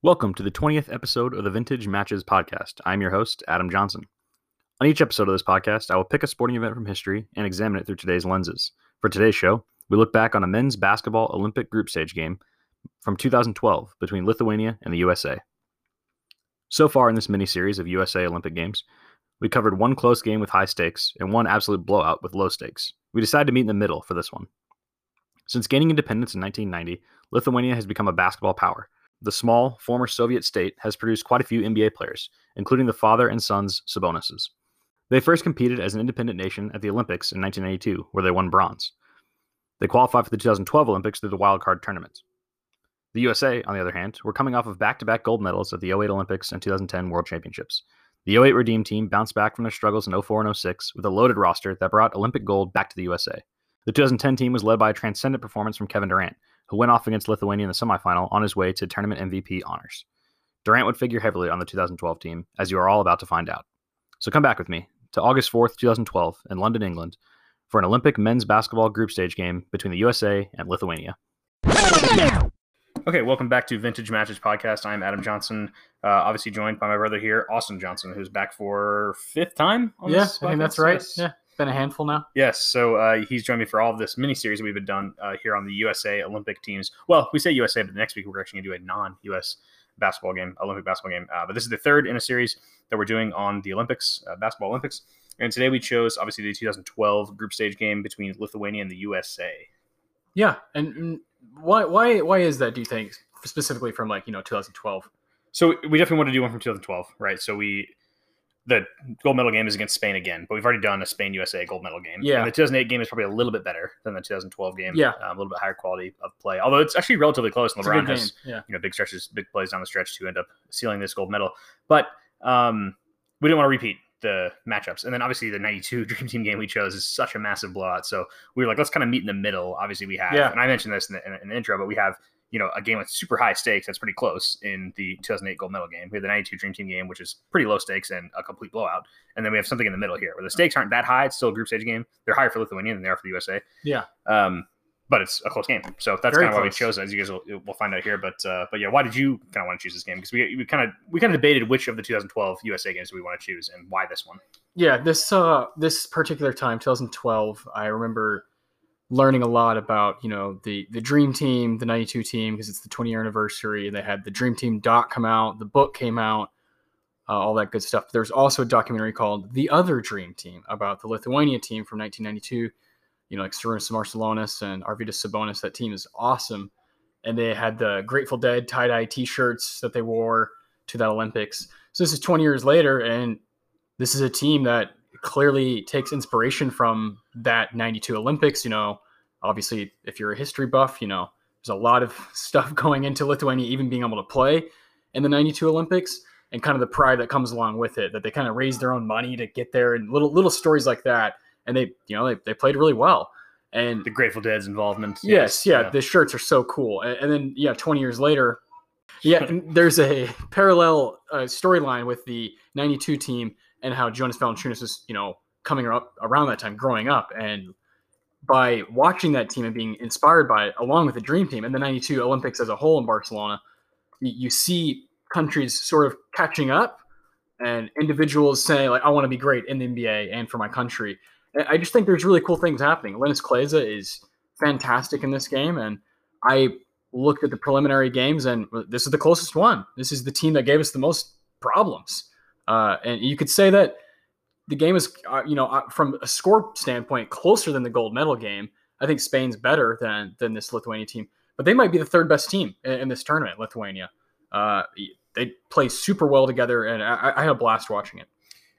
Welcome to the 20th episode of the Vintage Matches podcast. I'm your host, Adam Johnson. On each episode of this podcast, I will pick a sporting event from history and examine it through today's lenses. For today's show, we look back on a men's basketball Olympic group stage game from 2012 between Lithuania and the USA. So far in this mini series of USA Olympic Games, we covered one close game with high stakes and one absolute blowout with low stakes. We decided to meet in the middle for this one. Since gaining independence in 1990, Lithuania has become a basketball power. The small, former Soviet state has produced quite a few NBA players, including the father and sons Sabonises. They first competed as an independent nation at the Olympics in 1992, where they won bronze. They qualified for the 2012 Olympics through the wildcard tournament. The USA, on the other hand, were coming off of back to back gold medals at the 08 Olympics and 2010 World Championships. The 08 Redeem team bounced back from their struggles in 04 and 06 with a loaded roster that brought Olympic gold back to the USA. The 2010 team was led by a transcendent performance from Kevin Durant, who went off against Lithuania in the semifinal on his way to tournament MVP honors. Durant would figure heavily on the 2012 team, as you are all about to find out. So come back with me to August 4th, 2012, in London, England, for an Olympic men's basketball group stage game between the USA and Lithuania. Okay, welcome back to Vintage Matches Podcast. I'm Adam Johnson, uh, obviously joined by my brother here, Austin Johnson, who's back for fifth time. On Yeah, this I think that's right. Yeah, been a handful now. Yes, so uh, he's joined me for all of this mini series we've been done uh, here on the USA Olympic teams. Well, we say USA, but next week we're actually going to do a non-US basketball game, Olympic basketball game. Uh, but this is the third in a series that we're doing on the Olympics, uh, basketball Olympics. And today we chose obviously the 2012 group stage game between Lithuania and the USA. Yeah, and, and why why why is that? Do you think specifically from like you know 2012? So we definitely want to do one from 2012, right? So we the gold medal game is against Spain again, but we've already done a Spain USA gold medal game. Yeah. And the 2008 game is probably a little bit better than the 2012 game. Yeah. um, a little bit higher quality of play, although it's actually relatively close. And It's a good LeBron game. has Yeah, you know big stretches, big plays down the stretch to end up sealing this gold medal. But um, we didn't want to repeat the matchups, and then obviously the '92 Dream Team game we chose is such a massive blowout. So we were like, let's kind of meet in the middle. Obviously, we have, Yeah. and I mentioned this in the, in the intro, but we have you know a game with super high stakes that's pretty close in the 2008 gold medal game. We have the '92 Dream Team game, which is pretty low stakes and a complete blowout, and then we have something in the middle here where the stakes aren't that high. It's still a group stage game. They're higher for Lithuania than they are for the USA. yeah. Um, but it's a close game, so that's kind of why we chose it. As you guys will, will find out here, but uh, but yeah, why did you kind of want to choose this game? Because we we kind of we kind of debated which of the 2012 USA games we want to choose and why this one. Yeah, this uh this particular time, 2012, I remember learning a lot about you know the the Dream Team, the '92 team, because it's the 20 year anniversary. They had the Dream Team doc come out, the book came out, uh, all that good stuff. There's also a documentary called The Other Dream Team about the Lithuania team from 1992. You know, like Sarunas Marciulionis and Arvydas Sabonis. That team is awesome, and they had the Grateful Dead tie dye T-shirts that they wore to that Olympics. So this is 20 years later, and this is a team that clearly takes inspiration from that 92 Olympics. You know, obviously, if you're a history buff, you know, there's a lot of stuff going into Lithuania even being able to play in the 92 Olympics and kind of the pride that comes along with it that they kind of raised their own money to get there and little little stories like that and they you know they, they played really well and The Grateful Dead's involvement. Yes, yeah, the shirts are so cool. And, and then yeah, 20 years later, yeah, there's a parallel uh, storyline with the 92 team and how Jonas Valanciunas was, you know, coming up around that time growing up and by watching that team and being inspired by it along with the dream team and the 92 Olympics as a whole in Barcelona, you, see countries sort of catching up and individuals saying like I want to be great in the NBA and for my country. And I just think there's really cool things happening. Linas Kleiza is fantastic in this game, and I looked at the preliminary games, and this is the closest one. This is the team that gave us the most problems, uh, and you could say that the game is, uh, you know, uh, from a score standpoint, closer than the gold medal game. I think Spain's better than than this Lithuania team, but they might be the third best team in, in this tournament. Lithuania, uh, they play super well together, and I, I had a blast watching it.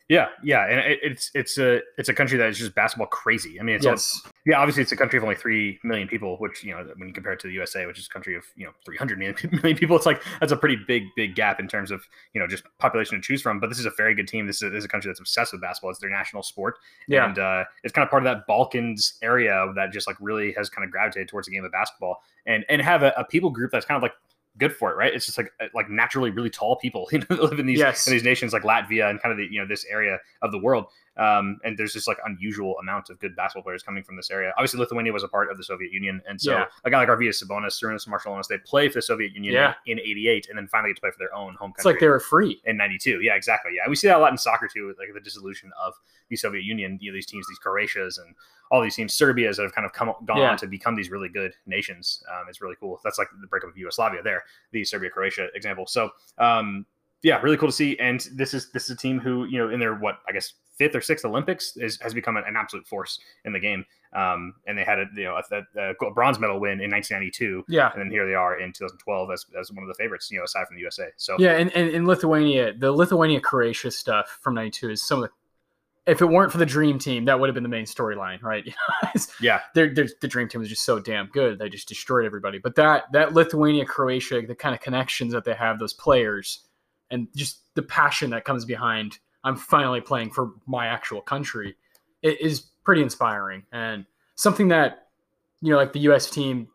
Yeah, yeah, and it, it's it's a it's a country that is just basketball crazy. I mean, it's all- yes, yeah, obviously it's a country of only three million people, which you know when you compare it to the USA, which is a country of you know 300 million million people, it's like that's a pretty big big gap in terms of you know just population to choose from. But this is a very good team. This is, a, this is a country that's obsessed with basketball. It's their national sport, yeah, and uh, it's kind of part of that Balkans area that just like really has kind of gravitated towards the game of basketball, and and have a, a people group that's kind of like good for it, right? It's just like uh, like naturally really tall people you know, live in these Yes. in these nations like Latvia and kind of the you know this area of the world. Um, and there's just like unusual amount of good basketball players coming from this area. Obviously, Lithuania was a part of the Soviet Union, and so Yeah. a guy like Arvydas Sabonis, Sarunas Marciulionis, they play for the Soviet Union Yeah. in '88, and then finally get to play for their own home country. It's like they were free. in '92. Yeah, exactly. Yeah, we see that a lot in soccer too, with, like the dissolution of the Soviet Union. You know, these teams, these Croatias, and all these teams, Serbia's that have kind of come gone Yeah. on to become these really good nations. Um, it's really cool. That's like the breakup of Yugoslavia there, the Serbia Croatia example. So, um, yeah, really cool to see. And this is this is a team who you know in their what I guess fifth or sixth Olympics is, has become an, an absolute force in the game. Um, and they had a you know a, a, bronze medal win in 1992. Yeah. And then here they are in 2012 as, as one of the favorites, you know, aside from the USA. So Yeah, and, and in Lithuania, the Lithuania Croatia stuff from '92 is some of the. If it weren't for the Dream Team, that would have been the main storyline, right? Yeah, they're, they're, the Dream Team was just so damn good; they just destroyed everybody. But that that Lithuania Croatia, the kind of connections that they have, those players, and just the passion that comes behind, I'm finally playing for my actual country, it is pretty inspiring and something that you know, like the U.S. team,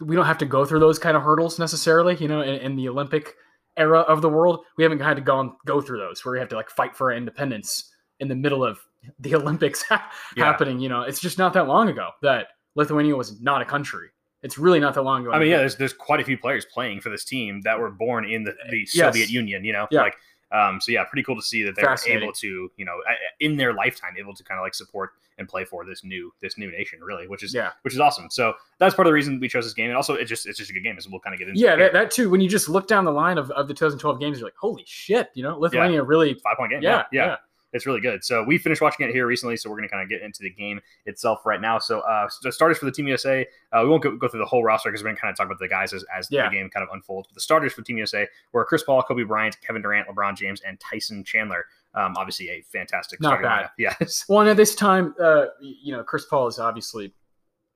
we don't have to go through those kind of hurdles necessarily. You know, in, in the Olympic era of the world, we haven't had to go go through those where we have to like fight for our independence in the middle of the Olympics Yeah. happening. You know, it's just not that long ago that Lithuania was not a country. It's really not that long ago. I mean, yeah, there's there's quite a few players playing for this team that were born in the, the Yes. Soviet Union. You know, Yeah. like um, so yeah, pretty cool to see that they're able to, you know, in their lifetime, able to kind of like support and play for this new this new nation, really, which is yeah, which is awesome. So that's part of the reason we chose this game, and also it just it's just a good game, as we'll kind of get into. yeah, that, that too. When you just look down the line of, of the 2012 games, you're like, holy shit! You know, Lithuania really. five point game. Yeah, yeah, yeah. It's really good. So we finished watching it here recently, so we're going to kind of get into the game itself right now. So uh, the starters for the Team USA, uh, we won't go, go through the whole roster because we're going to kind of talk about the guys as, as Yeah. the game kind of unfolds. But the starters for Team USA were Chris Paul, Kobe Bryant, Kevin Durant, LeBron James, and Tyson Chandler. Um, obviously, a fantastic Not starting bad. lineup. Yes. Well, and at this time, uh, you know, Chris Paul is obviously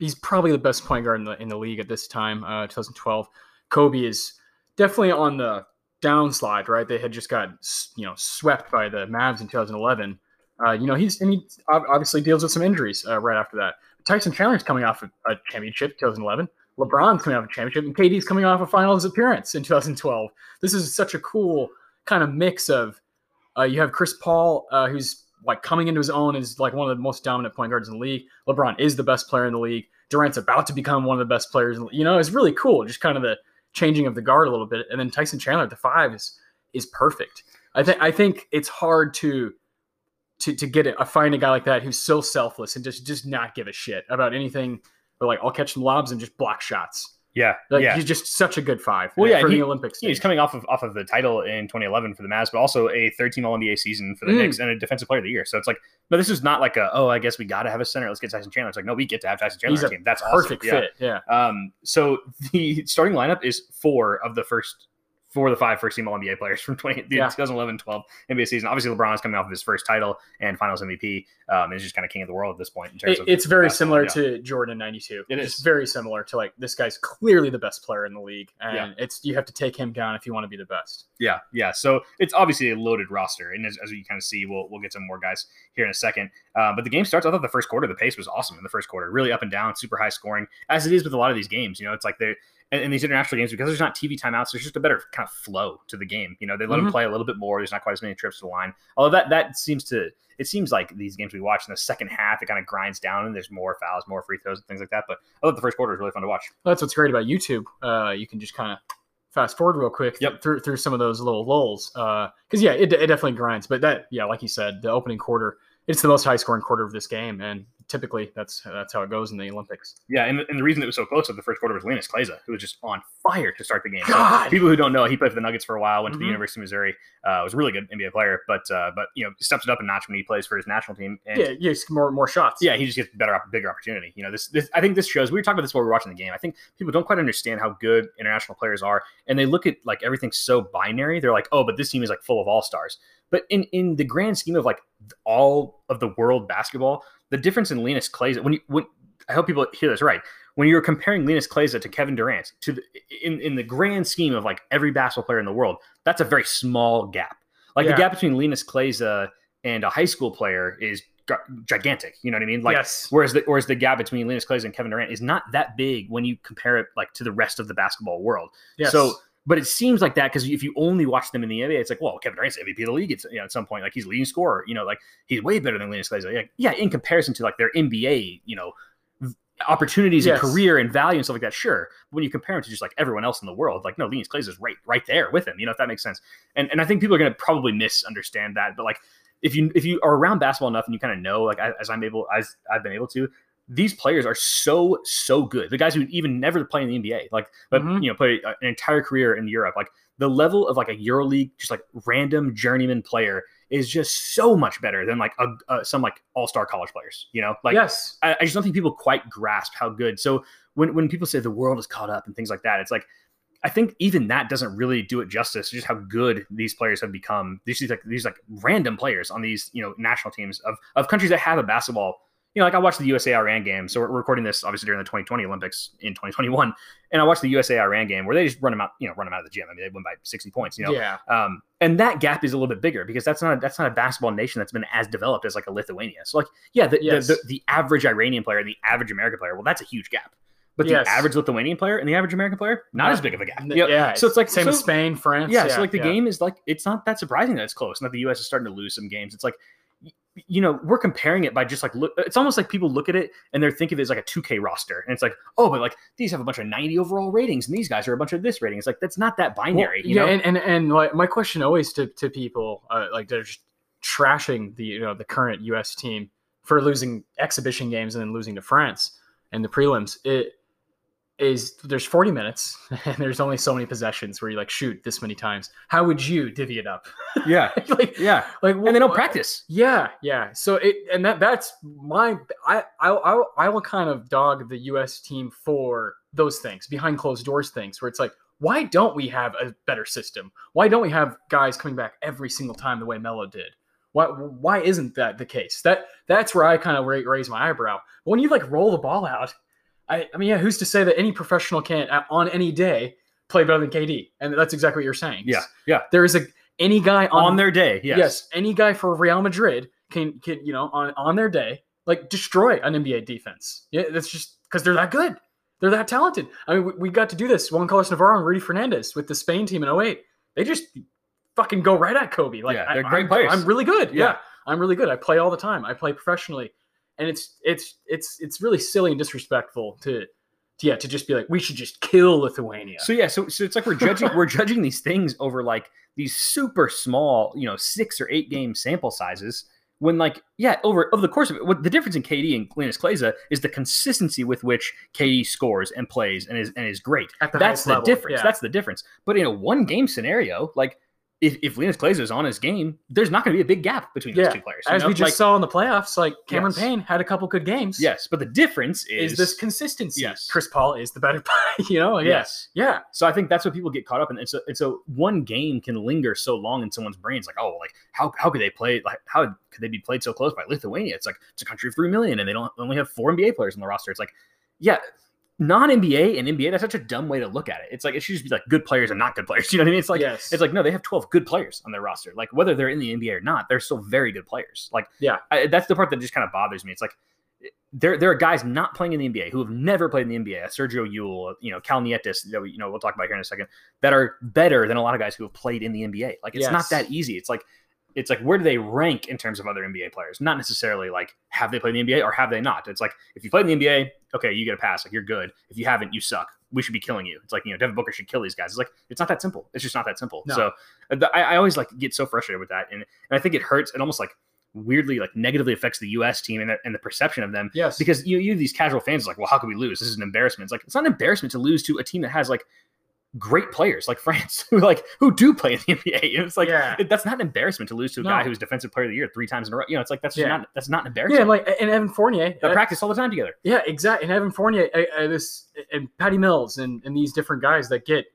he's probably the best point guard in the in the league at this time, uh, 2012. Kobe is definitely on the downslide, right? They had just got you know swept by the Mavs in 2011. Uh, you know, he's and he obviously deals with some injuries uh, right after that. Tyson Chandler's coming off a, championship, 2011. LeBron's coming off a championship, and KD's coming off a Finals appearance in 2012. This is such a cool kind of mix of uh, you have Chris Paul, uh, who's like coming into his own is like one of the most dominant point guards in the league. LeBron is the best player in the league. Durant's about to become one of the best players. The, you know, it's really cool. Just kind of the changing of the guard a little bit, and then Tyson Chandler at the five is is perfect. I think I think it's hard to to to get it. I find a guy like that who's so selfless and just just not give a shit about anything. But like, I'll catch some lobs and just block shots. Yeah. Like yeah. he's just such a good five. Well, yeah, for he- the Olympics. Yeah, he's coming off of off of the title in 2011 for the Mavs, but also a 13 All NBA season for the Mm. Knicks and a Defensive Player of the Year. So it's like, no, this is not like a oh, I guess we got to have a center. Let's get Tyson Chandler. It's like no, we get to have Tyson Chandler He's on a team. That's awesome. perfect Yeah. fit. Yeah. Um, so the starting lineup is four of the first four of the five first team All NBA players from 20, Yeah. 2011-12 NBA season. Obviously, LeBron is coming off of his first title and Finals MVP. Um, is just kind of king of the world at this point in terms It- of it's very similar Yeah. to Jordan '92. It It's is. very similar to like this guy's clearly the best player in the league, and Yeah. it's you have to take him down if you want to be the best. Yeah, yeah. So it's obviously a loaded roster, and as, as you kind of see, we'll we'll get some more guys here in a second. Uh, but the game starts. I thought the first quarter, the pace was awesome in the first quarter, really up and down, super high scoring, as it is with a lot of these games. You know, it's like they're in, in these international games because there's not TV timeouts. There's just a better kind of flow to the game. You know, they let them Mhm. play a little bit more. There's not quite as many trips to the line. Although that that seems to it seems like these games we watch in the second half, it kind of grinds down and there's more fouls, more free throws, and things like that. But I thought the first quarter was really fun to watch. That's what's great about YouTube. Uh, you can just kind of fast forward real quick Yep. through through some of those little lulls. Because yeah, it, it definitely grinds. But that yeah, like you said, the opening quarter, it's the most high scoring quarter of this game, and typically that's that's how it goes in the Olympics. Yeah, and, and the reason it was so close at the first quarter was Linas Kleiza, who was just on fire to start the game. So people who don't know, he played for the Nuggets for a while, went to the Mhm. University of Missouri, uh, was a really good NBA player, but uh, but you know steps it up a notch when he plays for his national team. And Yeah, yeah, more more shots. yeah, he just gets better, bigger opportunity. You know, this, this I think this shows. We were talking about this while we were watching the game. I think people don't quite understand how good international players are, and they look at like everything so binary. They're like, oh, but this team is like full of all stars. But in in the grand scheme of like all of the world basketball, the difference in Linas Kleiza when you when I hope people hear this right. When you're comparing Linas Kleiza to Kevin Durant, to the, in in the grand scheme of like every basketball player in the world, that's a very small gap. Like Yeah. the gap between Linas Kleiza and a high school player is gi- gigantic. You know what I mean? Like yes. Whereas the whereas the gap between Linas Kleiza and Kevin Durant is not that big when you compare it like to the rest of the basketball world. yes. So But it seems like that because if you only watch them in the NBA, it's like, well, Kevin Durant's MVP of the league. It's you know, at some point, like he's leading scorer. You know, like he's way better than Linas Kleiza. Like, yeah, in comparison to like their NBA, you know, opportunities Yes. and career and value and stuff like that. Sure, but when you compare him to just like everyone else in the world, like no, Linas is right, right there with him. You know, if that makes sense. And and I think people are going to probably misunderstand that. But like, if you if you are around basketball enough and you kind of know, like as I'm able, as I've been able to, these players are so so good. The guys who even never play in the NBA, like but Mhm. you know, play an entire career in Europe, like the level of like a EuroLeague, just like random journeyman player is just so much better than like a, uh, some like all star college players. You know, like yes. I, I just don't think people quite grasp how good. So when when people say the world is caught up and things like that, it's like I think even that doesn't really do it justice. Just how good these players have become. These these, like these like random players on these you know national teams of of countries that have a basketball. You know, like I watched the USA Iran game. So we're recording this obviously during the 2020 Olympics in 2021, and I watched the USA Iran game where they just run them out. You know, run them out of the gym. I mean, they win by 60 points. You know, yeah. um, and that gap is a little bit bigger because that's not that's not a basketball nation that's been as developed as like a Lithuania. So like yeah, the, Yes. the, the, the average Iranian player and the average American player, well, that's a huge gap. But the Yes. average Lithuanian player and the average American player, not as big of a gap. N- You know, Yeah. So it's like same so, as Spain, France. yeah, So like the yeah. game is like it's not that surprising that it's close and that the U.S. is starting to lose some games. It's like you know we're comparing it by just like look. It's almost like people look at it and they're thinking of it as like a 2K roster, and it's like oh, but like these have a bunch of 90 overall ratings and these guys are a bunch of this rating. It's like that's not that Well, binary. you yeah, know? and, and and like my question always to, to people uh, like they're just trashing the you know the current U.S. team for losing exhibition games and then losing to France in the prelims. It is there's 40 minutes and there's only so many possessions where you like shoot this many times. How would you divvy it up? yeah, like yeah. like And they don't practice. Yeah, yeah. So it and that that's my I I I, I will kind of dog the U.S. team for those things behind closed doors things where it's like why don't we have a better system? Why don't we have guys coming back every single time the way Melo did? Why why isn't that the case? That that's where I kind of raise my eyebrow. When you like roll the ball out, I I mean yeah, who's to say that any professional can't uh, on any day play better than KD? And that's exactly what you're saying. Yeah, yeah. There is a any guy on, On, their day, yes. Yes. any guy for Real Madrid can can you know on on their day like destroy an NBA defense. Yeah, that's just because they're that good. They're that talented. I mean, we, we got to do this. Juan Carlos Navarro and Rudy Fernandez with the Spain team in 08. They just fucking go right at Kobe. Like Yeah, they're great I'm, players. I'm really good. Yeah. Yeah. I'm really good. I play all the time. I play professionally, and it's it's it's it's really silly and disrespectful to. to yeah, to just be like, we should just kill Lithuania. So yeah, so so it's like we're judging we're judging these things over like these super small, you know, six or eight game sample sizes. When like yeah, over over the course of it, what the difference in KD and Linas Kleiza is the consistency with which KD scores and plays and is and is great. At the That's the level, difference. yeah. That's the difference. But in a one game scenario, like if, if Linas Kleiza is on his game, there's not going to be a big gap between those two players. As know? we just Like, saw in the playoffs, like Cameron Yes. Payne had a couple good games. yes, but the difference is, is, this consistency. Yes. Chris Paul is the better player, you know? yes. Yeah. So I think that's what people get caught up in. And so, and so one game can linger so long in someone's brains, like, oh, like how how could they play? Like how could they be played so close by Lithuania? It's like it's a country of three million, and they don't only have four NBA players on the roster. It's like, yeah, non NBA and NBA. That's such a dumb way to look at it. It's like it should just be like good players and not good players. You know what I mean? It's like yes. it's like no, they have twelve good players on their roster. Like whether they're in the NBA or not, they're still very good players. Like Yeah. I, that's the part that just kind of bothers me. It's like there there are guys not playing in the NBA who have never played in the NBA. Sergio Yule, you know, Kalnietis, that we, you know we'll talk about here in a second, that are better than a lot of guys who have played in the NBA. Like it's not that easy. It's like it's like where do they rank in terms of other NBA players? Not necessarily like have they played in the NBA or have they not. It's like if you played in the NBA, okay, you get a pass. Like you're good. If you haven't, you suck. We should be killing you. It's like you know Devin Booker should kill these guys. It's like it's not that simple. It's just not that simple. No. So uh, I, I always like get so frustrated with that, and and I think it hurts. It almost like weirdly like negatively affects the U.S. team and the, and the perception of them yes. because you you these casual fans like, well, how could we lose? This is an embarrassment. It's like it's not an embarrassment to lose to a team that has like great players like France who like who do play in the NBA. It's like Yeah. that's not an embarrassment to lose to a No. guy who's defensive player of the year three times in a row. You know, it's like that's Yeah. not that's not an yeah, embarrassment. and like and Evan Fournier. they uh, practice all the time together. yeah, exactly. And Evan Fournier, uh, uh, this and Patty Mills, and and these different guys that get,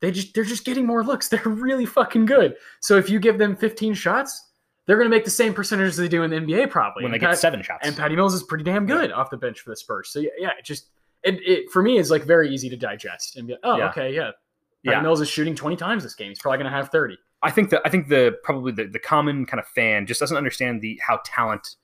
they just they're just getting more looks. They're really fucking good. So if you give them 15 shots, they're gonna make the same percentage as they do in the NBA probably. when they And get Pat- seven shots. And Patty Mills is pretty damn good off the bench for the Spurs. So yeah, yeah it just it, it for me is like very easy to digest and be like, oh, Yeah. okay, yeah. Patty yeah, Mills is shooting 20 times this game. He's probably gonna have 30. I think that I think the probably the, the common kind of fan just doesn't understand the how talent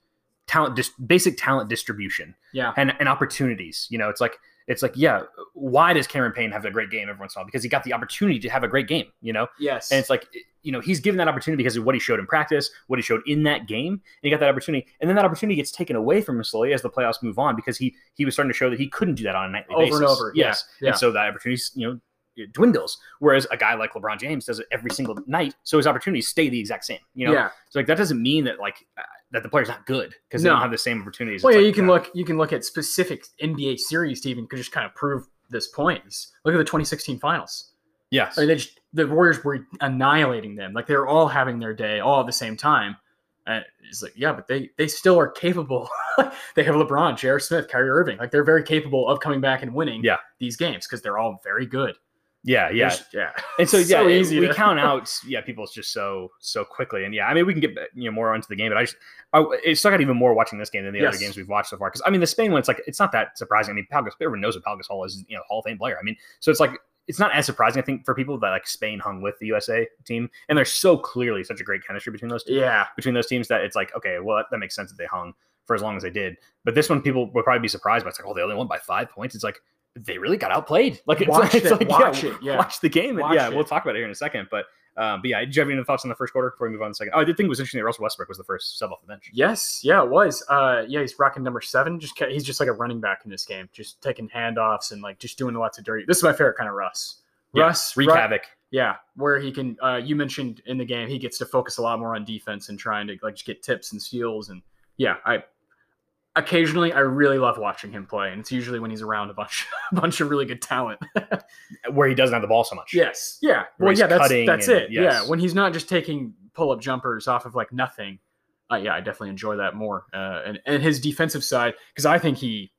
talent just basic talent distribution Yeah. and, and opportunities. You know, it's like it's like, yeah, why does Cameron Payne have a great game every once in a while? Because he got the opportunity to have a great game, you know? Yes. And it's like, you know, he's given that opportunity because of what he showed in practice, what he showed in that game, and he got that opportunity. And then that opportunity gets taken away from him slowly as the playoffs move on because he he was starting to show that he couldn't do that on a nightly Over basis. and over, yeah, Yes. yeah. And so that opportunity, you know, it dwindles. Whereas a guy like LeBron James does it every single night, so his opportunities stay the exact same. You know, yeah. so like that doesn't mean that like that the player's not good because they don't have the same opportunities. Well, yeah, like, you can look you can look at specific NBA series to even could just kind of prove this point. Look at the 2016 finals. Yes. I mean, they just, the Warriors were annihilating them. Like they were all having their day all at the same time. And it's like, yeah, but they they still are capable. they have LeBron, J.R. Smith, Kyrie Irving. Like they're very capable of coming back and winning Yeah. these games because they're all very good. Yeah. Yeah. There's- yeah. And so So yeah, easy we to- count out yeah people just so so quickly, and yeah, I mean we can get you know more onto the game, but I just I, it stuck out even more watching this game than the Yes. other games we've watched so far. Because I mean the Spain one, it's like it's not that surprising. I mean Pau Gasol, everyone knows what Pau Gasol is, you know, Hall of Fame player. I mean, so it's like it's not as surprising I think for people that like Spain hung with the USA team, and there's so clearly such a great chemistry between those two Yeah. between those teams that it's like okay, well that, that makes sense that they hung for as long as they did. But this one, people would probably be surprised by. It's like oh they only won by five points. It's like they really got outplayed. Like it's, Watch it's it, like watch yeah, it, yeah. watch the game. Watch yeah, it. we'll talk about it here in a second. But um, but yeah, did you have any thoughts on the first quarter before we move on to the second? Oh, I did think it was interesting that Russell Westbrook was the first sub off the bench. Yes, yeah, it was. Uh, yeah, he's rocking number seven. Just he's just like a running back in this game, just taking handoffs and like just doing lots of dirty. This is my favorite kind of Russ. Yeah, Russ, wreak Ru- havoc. yeah, where he can. Uh, you mentioned in the game he gets to focus a lot more on defense and trying to like just get tips and steals and yeah, I occasionally I really love watching him play, and it's usually when he's around a bunch a bunch of really good talent. where he doesn't have the ball so much. yes, yeah, Where well, yeah, that's that's and- it. yes. Yeah, when he's not just taking pull up jumpers off of like nothing. Uh, yeah, I definitely enjoy that more. Uh, and and his defensive side because I think he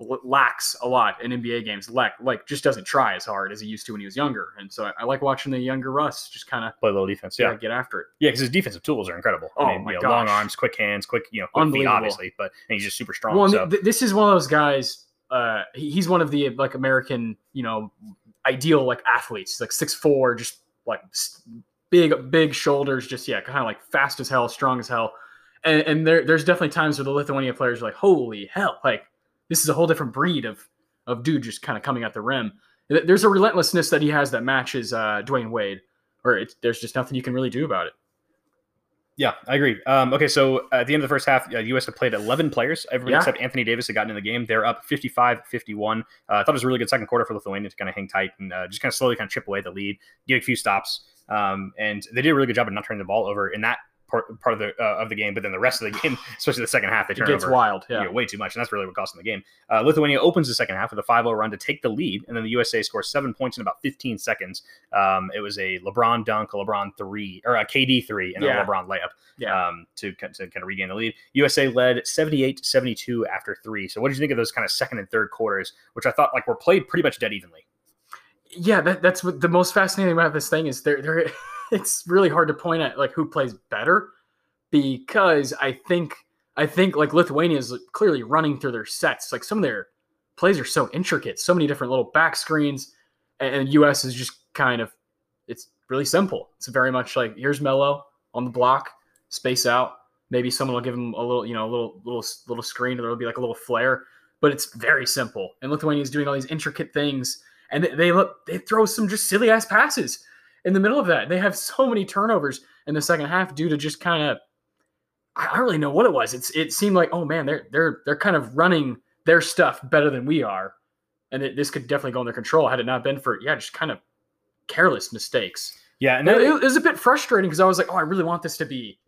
lacks a lot in NBA games. Lack like just doesn't try as hard as he used to when he was younger. And so I, I like watching the younger Russ just kind of Play a little defense. yeah. Get after it. yeah, because his defensive tools are incredible. Oh I mean, my you know, long arms, quick hands, quick you know, quick feet, obviously, but and he's just super strong. Well, so th- this is one of those guys. Uh, he- he's one of the like American, you know, ideal like athletes, like six four, just like big, big shoulders, just yeah, kind of like fast as hell, strong as hell. And, and there, there's definitely times where the Lithuania players are like, holy hell, like this is a whole different breed of of dude just kind of coming at the rim. There's a relentlessness that he has that matches uh, Dwyane Wade, or it's, there's just nothing you can really do about it. Yeah, I agree. Um, okay, so at the end of the first half, uh, US had played 11 players. Everyone Yeah. except Anthony Davis had gotten in the game. They're up 55 51. Uh, I thought it was a really good second quarter for Lithuania to kind of hang tight and uh, just kind of slowly kind of chip away the lead, get a few stops. Um, and they did a really good job of not turning the ball over in that part, part of the uh, of the game. But then the rest of the game, especially the second half, they It gets over wild. you Yeah. know, way too much, and that's really what cost them the game. Uh, Lithuania opens the second half with a 5-0 run to take the lead, and then the USA scores seven points in about 15 seconds. Um, it was a LeBron dunk, a LeBron three, or a KD three, and Yeah. a LeBron layup Yeah. um, to, to kind of regain the lead. USA led 78-72 after three. So what did you think of those kind of second and third quarters, which I thought like were played pretty much dead evenly? yeah that, that's what the most fascinating about this thing is there there it's really hard to point at like who plays better because i think i think like lithuania is clearly running through their sets. Like some of their plays are so intricate so many different little back screens and, and us is just kind of it's really simple. It's very much like here's Melo on the block space out. Maybe someone will give him a little you know a little little little screen or there'll be like a little flare but it's very simple. And lithuania is doing all these intricate things and they, they look they throw some just silly ass passes in the middle of that. They have so many turnovers in the second half due to just kind of I don't really know what it was. It's it seemed like oh man they're they're they're kind of running their stuff better than we are, and it, this could definitely go under control had it not been for yeah just kind of careless mistakes. Yeah, and it, it was a bit frustrating because I was like oh I really want this to be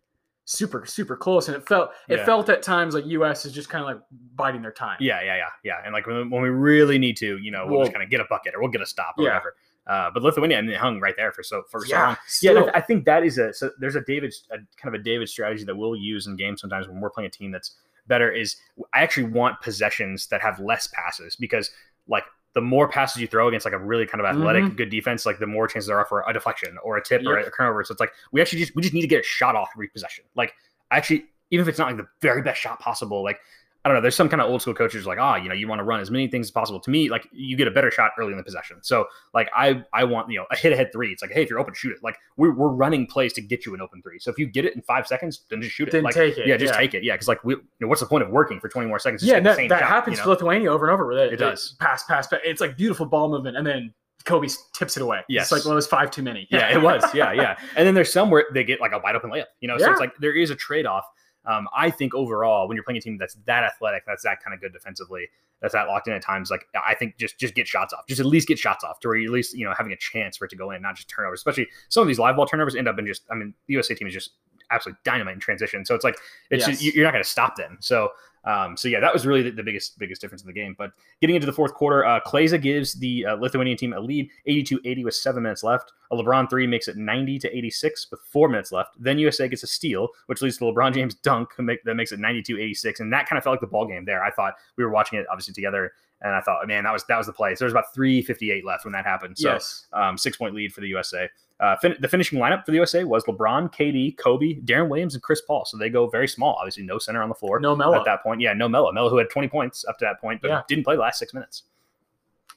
super super close, and it felt it Yeah. felt at times like U.S. is just kind of like biding their time. Yeah, yeah, yeah, yeah. And like when, when we really need to, you know, we'll, Well- just kind of get a bucket or we'll get a stop or Yeah. whatever. Uh, but Lithuania and they hung right there for so for so yeah, long. Yeah, and still. I, I think that is a so there's a David a kind of a David strategy that we'll use in games sometimes when we're playing a team that's better. Is I actually want possessions that have less passes because like the more passes you throw against like a really kind of athletic good defense, like the more chances there are for a deflection or a tip or a turnover. So it's like we actually just we just need to get a shot off every possession. Like actually, even if it's not like the very best shot possible, like I don't know. There's some kind of old school coaches like, ah, oh, you know, you want to run as many things as possible. To me, like you get a better shot early in the possession. So like I I want you know a hit ahead three. It's like hey, if you're open, shoot it. Like we're, we're running plays to get you an open three. So if you get it in five seconds, then just shoot it. Then like, take it, Yeah, just yeah. take it. Yeah, because like we, you know, what's the point of working for 20 more seconds? to Yeah, that, that shot, happens you to? Lithuania over and over. With it, It does. pass, pass, pass. It's like beautiful ball movement, and then Kobe tips it away. Yes. it's like well, it was five too many. yeah, it was. Yeah, yeah. And then there's some where they get like a wide open layup. You know, so it's like there is a trade off. Um, I think overall, when you're playing a team that's that athletic, that's that kind of good defensively, that's that locked in at times, like I think just just get shots off, just at least get shots off to where you're at least you know having a chance for it to go in, not just turnovers. Especially some of these live ball turnovers end up in just. I mean, the USA team is just absolutely dynamite in transition. So it's like it's Yes. just, you- you're not going to stop them. So um, so yeah, that was really the, the biggest biggest difference in the game. But getting into the fourth quarter, uh, Kleiza gives the uh, Lithuanian team a lead, 82-80 with seven minutes left. A LeBron three makes it 90 to 86 with four minutes left. Then USA gets a steal, which leads to LeBron James dunk make, that makes it 92-86, and that kind of felt like the ball game there. I thought we were watching it obviously together, and I thought, man, that was that was the play. So there was about 3:58 left when that happened. So yes. um, six point lead for the USA. Uh, fin- the finishing lineup for the USA was LeBron, KD, Kobe, Deron Williams, and Chris Paul. So they go very small. Obviously, no center on the floor No Melo. at that point. Yeah, no Melo. Melo who had 20 points up to that point, but Yeah. didn't play the last six minutes.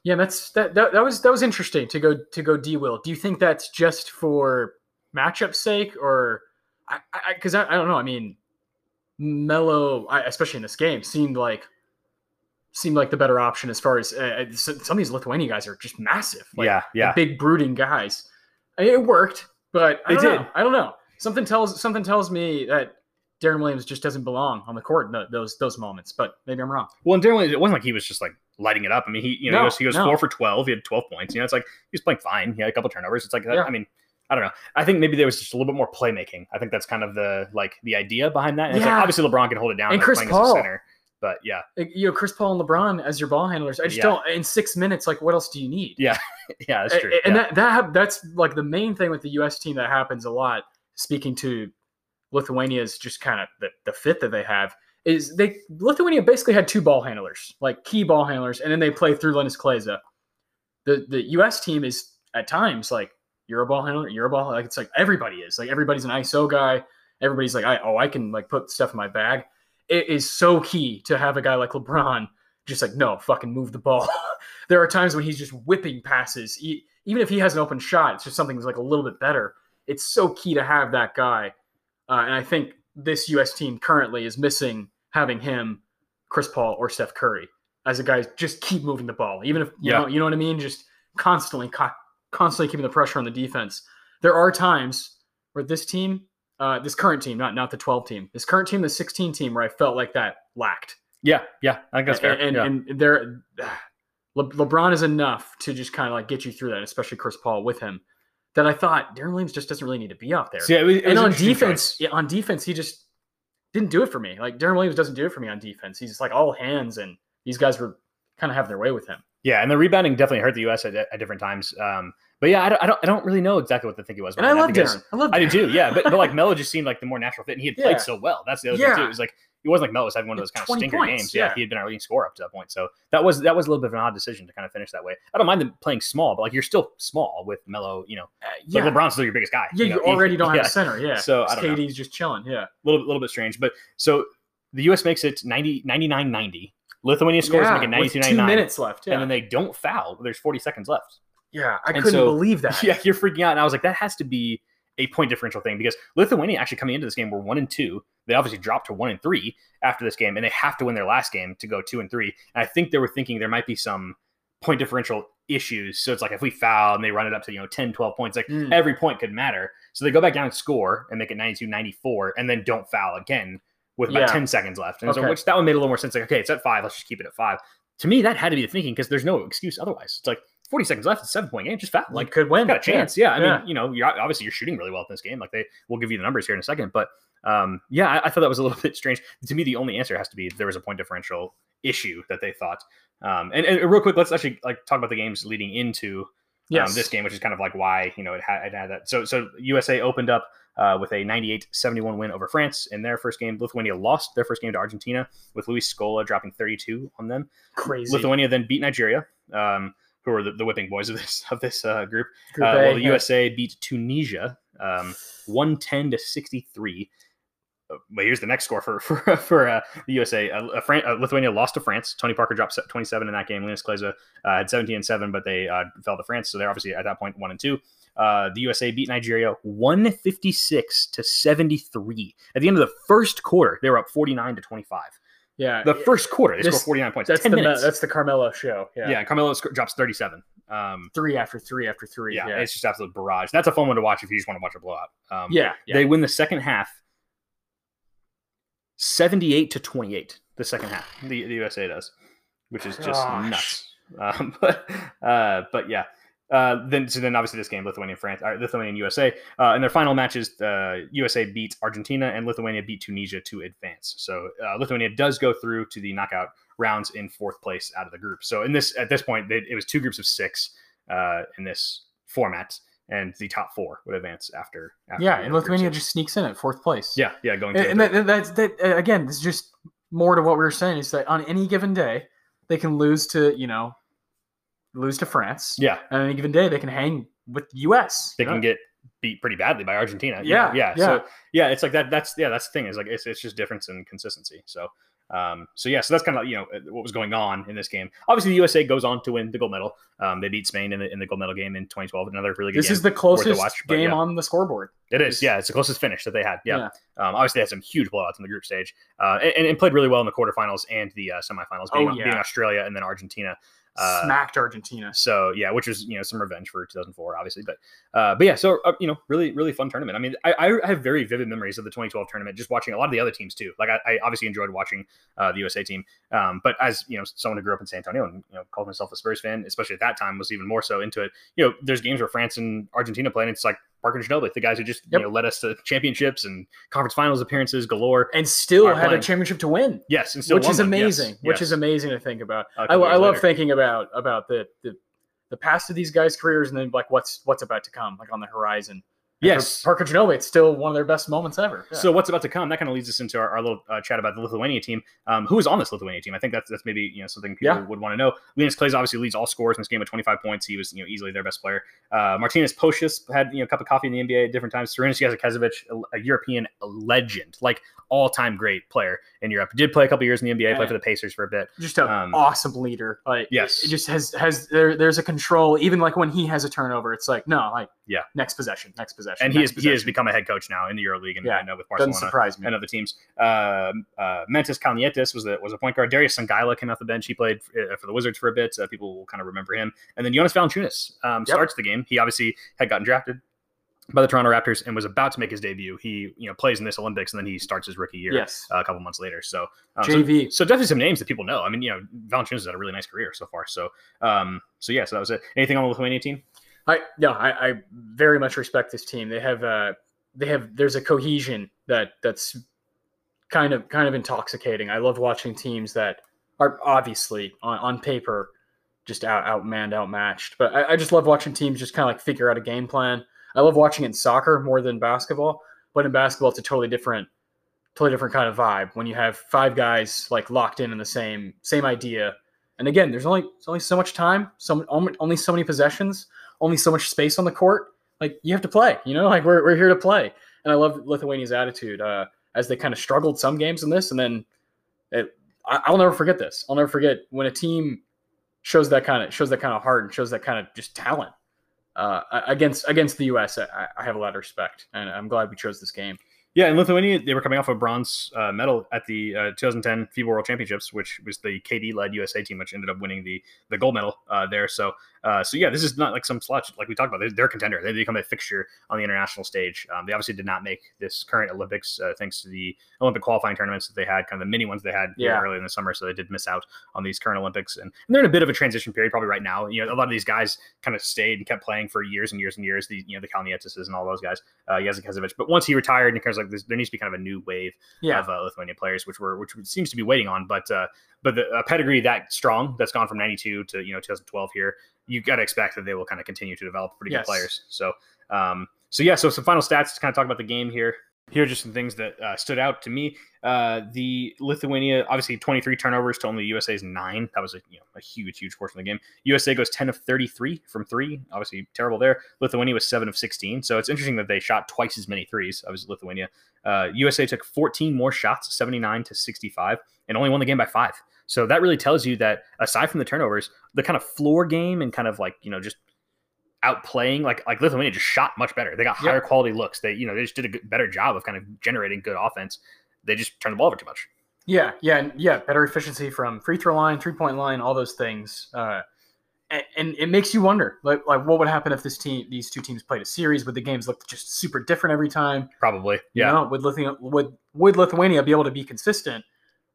Yeah, that's that, that. That was that was interesting to go to go D will. Do you think that's just for matchup sake, or I because I, I, don't know. I mean, Melo, I, especially in this game, seemed like seemed like the better option as far as uh, uh, some some of these Lithuanian guys are just massive. Like, yeah, yeah. big brooding guys. It worked, but I It did. know. I don't know. Something tells something tells me that Deron Williams just doesn't belong on the court in those those moments. But maybe I'm wrong. Well, and Deron Williams, it wasn't like he was just like lighting it up. I mean, he you know he No, goes, he goes no. four for 12. He had 12 points. You know, it's like he was playing fine. He had a couple turnovers. It's like Yeah. I mean. I don't know. I think maybe there was just a little bit more playmaking. I think that's kind of the like the idea behind that. And it's like Yeah. obviously LeBron can hold it down And Chris playing Paul. as a center, but yeah, You know, Chris Paul and LeBron as your ball handlers. I just Yeah. don't. In six minutes, like, what else do you need? yeah, yeah, that's true. And yeah. that that that's like the main thing with the U.S. team that happens a lot. Speaking to Lithuania's just kind of the, the fit that they have is they Lithuania basically had two ball handlers, like key ball handlers, and then they play through Linas Kleiza. The the U.S. team is at times like you're a ball handler, you're a ball like it's like everybody is like everybody's an ISO guy. Everybody's like I oh I can like put stuff in my bag. It is so key to have a guy like LeBron just like no fucking move the ball. there are times when he's just whipping passes. He, even if he has an open shot, it's just something that's like a little bit better. It's so key to have that guy. Uh, and I think this U.S. team currently is missing having him, Chris Paul, or Steph Curry as a guy just keep moving the ball, even if you Yeah. know you know what I mean. Just constantly, co- constantly keeping the pressure on the defense. There are times where this team, uh, this current team, not not the 12 team, this current team, the 16 team, where I felt like that lacked. yeah, yeah, I that's fair. And, yeah. and there, Le- LeBron is enough to just kind of like get you through that, especially Chris Paul with him. That I thought Deron Williams just doesn't really need to be out there. So, yeah, it was, it and on defense, yeah, on defense, he just didn't do it for me. Like Deron Williams doesn't do it for me on defense. He's just like all hands, and these guys were kind of having their way with him. Yeah, and the rebounding definitely hurt the U.S. at, at different times. Um, but yeah, I don't, I don't, I don't really know exactly what the think it was. And I behind love that because- Deron. I love. I do too. Yeah, but, but like Melo just seemed like the more natural fit, and he had played so well. That's the other Yeah. thing too. It was like he wasn't like Melo was having one of those kind of stinker points, games. Yeah, yeah. he had been our leading scorer up to that point. So that was that was a little bit of an odd decision to kind of finish that way. I don't mind them playing small, but like you're still small with Melo. You know, Uh, yeah. yeah, like LeBron's still your biggest guy. yeah. You, know, he- already don't have a center. Yeah. So, I don't know. KD's just chilling. Yeah. a little little bit strange. But so the U.S. makes it 90, 99-90. Lithuania scores yeah, make it with 92 two minutes left. Yeah. and then they don't foul. There's 40 seconds left. Yeah. I and couldn't so- believe that. Yeah, you're freaking out. And I was like, that has to be a point differential thing because Lithuania actually coming into this game were one and two. They obviously dropped to one and three after this game, and they have to win their last game to go two and three. And I think they were thinking there might be some point differential issues. So it's like if we foul and they run it up to, you know, 10, 12 points, like Mm. every point could matter. So they go back down and score and make it 92 94 and then don't foul again with about Yeah. 10 seconds left. And so, which that one made a little more sense. Like, okay, it's at five. Let's just keep it at five. To me, that had to be the thinking because there's no excuse otherwise. It's like 40 seconds left. It's seven point game. Just foul. like could win. got a chance. Yeah, I Yeah. mean, you know, you're obviously you're shooting really well in this game. Like they, we'll give you the numbers here in a second, but um, yeah, I, I thought that was a little bit strange. To me, the only answer has to be there was a point differential issue that they thought. Um, and, and real quick, let's actually like talk about the games leading into Yes. um, this game, which is kind of like why you know it had, it had that. So so USA opened up uh, with a 98-71 win over France in their first game. Lithuania lost their first game to Argentina with Luis Scola dropping 32 on them. Crazy. Lithuania then beat Nigeria. Um, who are the, the whipping boys of this of this uh, group? Group Uh, well, the yeah. USA beat Tunisia um, 110 to 63. but here's the next score for for, for uh, the USA. Uh, Fran- uh, Lithuania lost to France. Tony Parker dropped 27 in that game. Linas Kleiza uh, had 17 and seven, but they uh, fell to France. So they're obviously at that point one and two. Uh, the USA beat Nigeria 156 to 73. At the end of the first quarter, they were up 49 to 25. Yeah, The first quarter, they This- scored 49 points. that's 10 the minutes. that's the Carmelo show. Yeah, yeah, Carmelo sc- drops 37. Um, three after three after three. yeah, Yeah, it's just absolute barrage. That's a fun one to watch if you just want to watch a blowout. Um, yeah, yeah. They win the second half 78 to 28, the second half. The, the USA does, which is just Gosh. nuts. Um, but, uh, but yeah. Uh, then, so then obviously this game, Lithuania, France, uh, Lithuania, and USA. Uh, in their final matches, uh, USA beat Argentina and Lithuania beat Tunisia to advance. So uh, Lithuania does go through to the knockout rounds in fourth place out of the group. So in this, at this point, they, it was two groups of six uh, in this format, and the top four would advance after. after yeah, and Lithuania just sneaks in at fourth place. yeah, yeah, going and, and that, that's that again. This is just more to what we were saying. Is that on any given day they can lose to you know lose to France. yeah. And on any given day they can hang with the U.S. they can know? get beat pretty badly by Argentina. you Yeah, know? yeah, yeah. So yeah, it's like that. That's yeah, that's the thing is like it's, it's just difference in consistency. So um, so yeah, so that's kind of you know what was going on in this game. Obviously, the USA goes on to win the gold medal. Um, they beat Spain in the in the gold medal game in 2012. Another really good. This game. is the closest watch, game yeah. on the scoreboard. It is, yeah. It's the closest finish that they had. Yeah. Yeah. Um, obviously, they had some huge blowouts in the group stage, uh, and, and played really well in the quarterfinals and the uh, semifinals, being, Oh, yeah. being Australia and then Argentina. Uh, Smacked Argentina. so yeah, which was you know some revenge for 2004, obviously, but uh, but yeah, so uh, you know really really fun tournament. I mean, I, I have very vivid memories of the 2012 tournament, just watching a lot of the other teams too. Like I, I obviously enjoyed watching uh, the USA team, um, but as you know, someone who grew up in San Antonio and you know called myself a Spurs fan, especially at that time, was even more so into it. You know, there's games where France and Argentina play, and it's like Parker and Ginobili, the guys who just Yep. you know led us to championships and conference finals appearances galore. And still had playing. a championship to win. Yes, and still which is. Yes, amazing. Which yes. is amazing to think about. I, I love thinking about about the, the the past of these guys' careers and then like what's what's about to come, like on the horizon. Yes. Parker Ginobili, it's still one of their best moments ever. Yeah. So what's about to come? That kind of leads us into our, our little uh, chat about the Lithuania team. Um, who is on this Lithuania team? I think that's that's maybe you know something people Yeah. would want to know. Linas Kleiza obviously leads all scores in this game with 25 points. He was you know easily their best player. Uh, Martynas Pocius had you know a cup of coffee in the NBA at different times. Sarunas Jasikevicius, a, a European legend, like all time great player in Europe. Did play a couple years in the NBA. Played for the Pacers for a bit. just an um, awesome leader. Like Yes. it just has has there there's a control. Even like when he has a turnover, it's like no, like Yeah. next possession, next possession. And he has next he has become a head coach now in the EuroLeague and Yeah. I know with doesn't Barcelona. surprise me. and other teams. Um uh, Mantas Kalnietis was the was a point guard. Darius Songaila came off the bench. He played uh, for the Wizards for a bit. Uh, people will kind of remember him. And then Jonas Valanciunas um, Yep. starts the game. He obviously had gotten drafted by the Toronto Raptors and was about to make his debut. He you know plays in this Olympics and then he starts his rookie year Yes, uh, a couple months later. So, um, so JV. so definitely some names that people know. I mean, you know, Valanciunas has had a really nice career so far. So, um, so yeah, so that was it. Anything on the Lithuania team? I no, I, I very much respect this team. They have uh they have there's a cohesion that that's kind of kind of intoxicating. I love watching teams that are obviously on, on paper just out outmanned, outmatched. But I, I just love watching teams just kind of like figure out a game plan. I love watching it in soccer more than basketball. But in basketball, it's a totally different, totally different kind of vibe when you have five guys like locked in in the same same idea. And again, there's only there's only so much time, so only only so many possessions, only so much space on the court. Like you have to play, you know. Like we're we're here to play. And I love Lithuania's attitude uh, as they kind of struggled some games in this, and then it, I, I'll never forget this. I'll never forget when a team shows that kind of shows that kind of heart and shows that kind of just talent uh, against against the U.S. I, have a lot of respect, and I'm glad we chose this game. Yeah, in Lithuania, they were coming off a bronze uh, medal at the uh, 2010 FIBA World Championships, which was the KD-led USA team, which ended up winning the the gold medal uh, there. So, uh, so yeah, this is not like some slouch like we talked about. They're, they're a contender. They become a fixture on the international stage. Um, they obviously did not make this current Olympics uh, thanks to the Olympic qualifying tournaments that they had, kind of the mini ones they had Yeah. early in the summer. So they did miss out on these current Olympics, and, and they're in a bit of a transition period probably right now. You know, a lot of these guys kind of stayed and kept playing for years and years and years. The you know the Kalnietises and all those guys, uh. But once he retired, and it kind of like this, there needs to be kind of a new wave Yeah, of uh, Lithuania players, which were which seems to be waiting on. But uh, but the a pedigree that strong that's gone from '92 to you know 2012 here, you got to expect that they will kind of continue to develop pretty Yes. good players. So um, so yeah, so some final stats to kind of talk about the game here. Here are just some things that uh, stood out to me. Uh, the Lithuania, obviously 23 turnovers to only USA's nine. That was a you know a huge, huge portion of the game. USA goes 10 of 33 from three. Obviously terrible there. Lithuania was seven of 16. So it's interesting that they shot twice as many threes. Obviously Lithuania. Uh, USA took 14 more shots, 79 to 65, and only won the game by five. So that really tells you that aside from the turnovers, the kind of floor game and kind of like you know just outplaying like like Lithuania just shot much better. They got higher Yep. quality looks. They you know they just did a good, better job of kind of generating good offense. They just turned the ball over too much. Yeah, yeah, and- yeah. Better efficiency from free throw line, three point line, all those things. Uh, and, and it makes you wonder, like, like what would happen if this team, these two teams played a series? Would the games look just super different every time? Probably. You Yeah. know, would Lithuania would would Lithuania be able to be consistent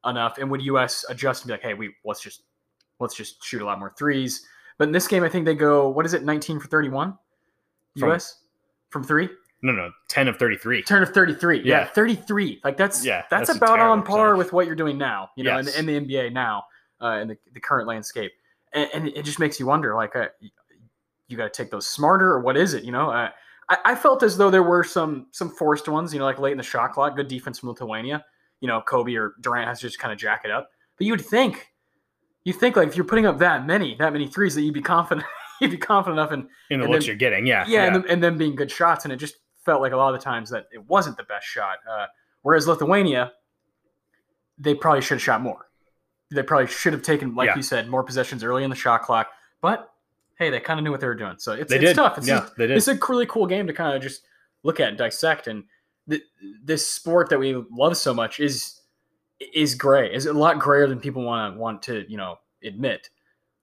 enough, and would US adjust and be like, hey, we let's just let's just shoot a lot more threes? But in this game, I think they go what is it, nineteen for thirty one, US from three, No, no, ten of thirty-three. turn of thirty three, yeah, Yeah. thirty three. Like that's Yeah, that's, that's about on par percentage. with what you're doing now, you know, Yes. in, the, in the NBA now, uh, in the, the current landscape, and, and it just makes you wonder, like, uh, you got to take those smarter, or what is it? You know, uh, I, I felt as though there were some some forced ones, you know, like late in the shot clock, good defense from Lithuania. You know, Kobe or Durant has to just kind of jack it up. But you'd think, you think like if you're putting up that many, that many threes, that you'd be confident, you'd be confident enough in In the looks then- you're getting, yeah. yeah, And, then, and then being good shots, and it just felt like a lot of the times that it wasn't the best shot. Uh, whereas Lithuania, they probably should have shot more. They probably should have taken, like Yeah. you said, more possessions early in the shot clock. But hey, they kind of knew what they were doing, so it's, it's tough. It's yeah, just- they did. it's a really cool game to kind of just look at and dissect. And th- this sport that we love so much is is gray. Is a lot grayer than people want to want to you know admit.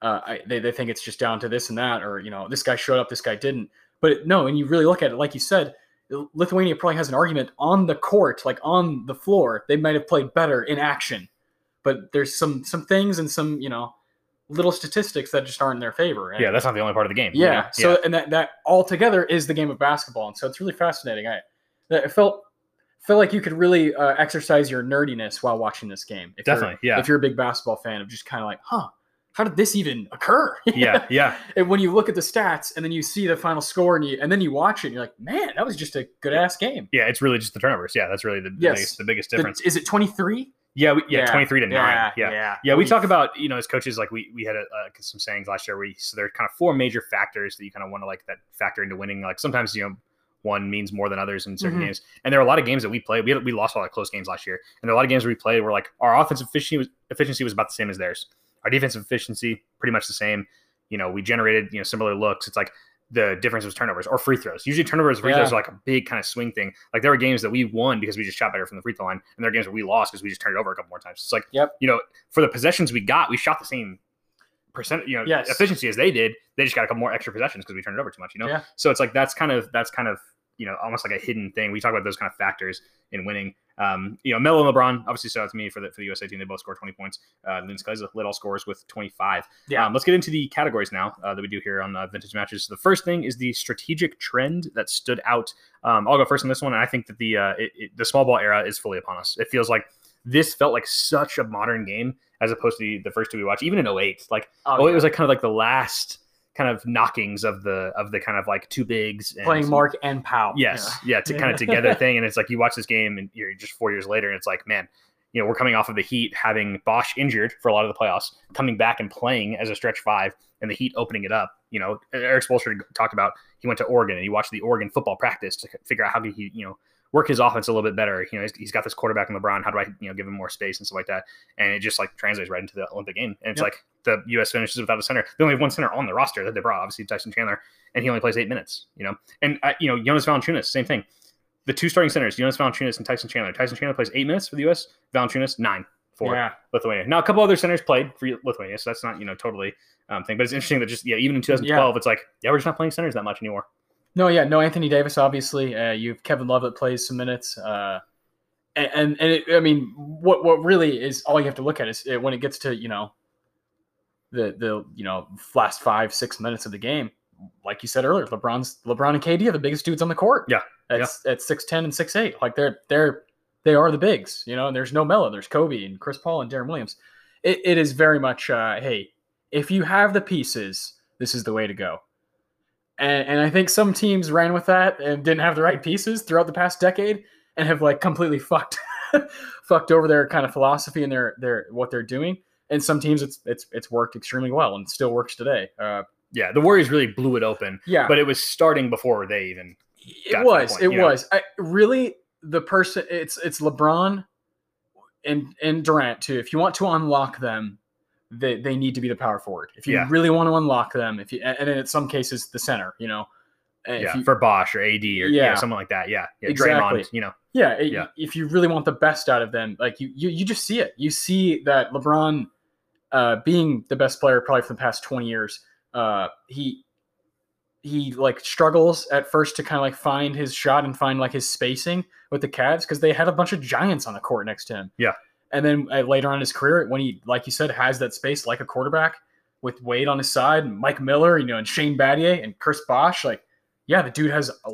Uh, I, they they think it's just down to this and that, or you know this guy showed up, this guy didn't. But no, and you really look at it, like you said, Lithuania probably has an argument on the court, like on the floor. They might have played better in action, but there's some some things and some you know little statistics that just aren't in their favor. And- yeah, that's not the only part of the game. you yeah. know? So and that that all together is the game of basketball, and so it's really fascinating. I I felt felt like you could really uh, exercise your nerdiness while watching this game. If you're- Definitely, yeah. If you're a big basketball fan, of just kind of like, huh, how did this even occur? yeah, yeah. and when you look at the stats and then you see the final score and you and then you watch it, and you're like, man, that was just a good ass game. Yeah, it's really just the turnovers. Yeah, that's really the, the Yes. biggest the biggest The- difference. is it 23? yeah, we, yeah, twenty three to nine. Yeah. yeah. Yeah, we Oof. talk about you know as coaches like we we had a, uh, some sayings last year. Where you, so there are kind of four major factors that you kind of want to like that factor into winning. Like sometimes you know one means more than others in certain Mhm. games, and there are a lot of games that we played. We had, we lost a lot of close games last year, and there are a lot of games we played where like our offensive efficiency was, efficiency was about the same as theirs. Our defensive efficiency pretty much the same. You know, we generated you know similar looks. It's like the difference was turnovers or free throws. Usually turnovers, free Yeah. throws are like a big kind of swing thing. Like there were games that we won because we just shot better from the free throw line, and there are games where we lost because we just turned it over a couple more times. It's like, Yep. you know, for the possessions we got, we shot the same percent, you know, Yes. efficiency as they did. They just got a couple more extra possessions because we turned it over too much, you know. Yeah. So it's like that's kind of that's kind of you know almost like a hidden thing. We talk about those kind of factors in winning. Um, you know, Melo and LeBron obviously stood out to me for the for the USA team. They both scored 20 points. Uh, Linas Kleiza led all scores with 25. Yeah. Um, let's get into the categories now uh, that we do here on uh, vintage matches. So the first thing is the strategic trend that stood out. Um, I'll go first on this one, and I think that the uh, it, it, the small ball era is fully upon us. It feels like this felt like such a modern game as opposed to the, the first two we watched, even in 08. Like Oh, oh, it yeah. was like kind of like the last kind of knockings of the of the kind of like two bigs and playing Mark and Powell. Yes, yeah, to kind of together thing, and it's like you watch this game and you're just four years later, and it's like, man, you know, we're coming off of the Heat having Bosh injured for a lot of the playoffs, coming back and playing as a stretch five, and the Heat opening it up. You know, Erik Spoelstra talked about he went to Oregon and he watched the Oregon football practice to figure out how he, you know, work his offense a little bit better. You know, he's, he's got this quarterback in LeBron. How do I, you know, give him more space and stuff like that? And it just like translates right into the Olympic game. And it's Yep. like the U.S. finishes without a center. They only have one center on the roster that they brought, obviously Tyson Chandler, and he only plays eight minutes. You know, and uh, you know Jonas Valanciunas, same thing. The two starting centers, Jonas Valanciunas and Tyson Chandler. Tyson Chandler plays eight minutes for the U.S. Valanciunas nine for Yeah. Lithuania. Now a couple other centers played for Lithuania, so that's not you know totally um, thing. But it's interesting that just yeah, even in 2012, it's like yeah, we're just not playing centers that much anymore. No, yeah, no Anthony Davis. Obviously, uh, you have Kevin Love that plays some minutes, uh, and and, and it, I mean, what what really is all you have to look at is uh, when it gets to you know the the you know last five six minutes of the game. Like you said earlier, LeBron's LeBron and KD are the biggest dudes on the court. Yeah, at at six ten and six eight. Like they're they're they are the bigs. You know, and there's no Melo. There's Kobe and Chris Paul and Deron Williams. It, it is very much uh, hey, if you have the pieces, this is the way to go. And, and I think some teams ran with that and didn't have the right pieces throughout the past decade. and have like completely fucked fucked over their kind of philosophy and their their what they're doing. And some teams it's it's it's worked extremely well and still works today. Uh, Yeah, the Warriors really blew it open, yeah, but it was starting before they even. it was point, it was I, really the person. It's it's LeBron and and Durant too. If you want to unlock them, they they need to be the power forward. If you Yeah. really want to unlock them, if you and then in some cases the center, you know. If Yeah, you- for Bosh or AD or yeah, Yeah. someone like that. Yeah, yeah, Exactly. Draymond. You know, Yeah, it- Yeah. if you really want the best out of them, like you, you, you just see it. You see that LeBron, uh, being the best player probably for the past twenty years, uh, he he like struggles at first to kind of like find his shot and find like his spacing with the Cavs because they had a bunch of giants on the court next to him. Yeah. And then uh, later on in his career, when he, like you said, has that space like a quarterback with Wade on his side, and Mike Miller, you know, and Shane Battier and Chris Bosh, like, yeah, the dude has a,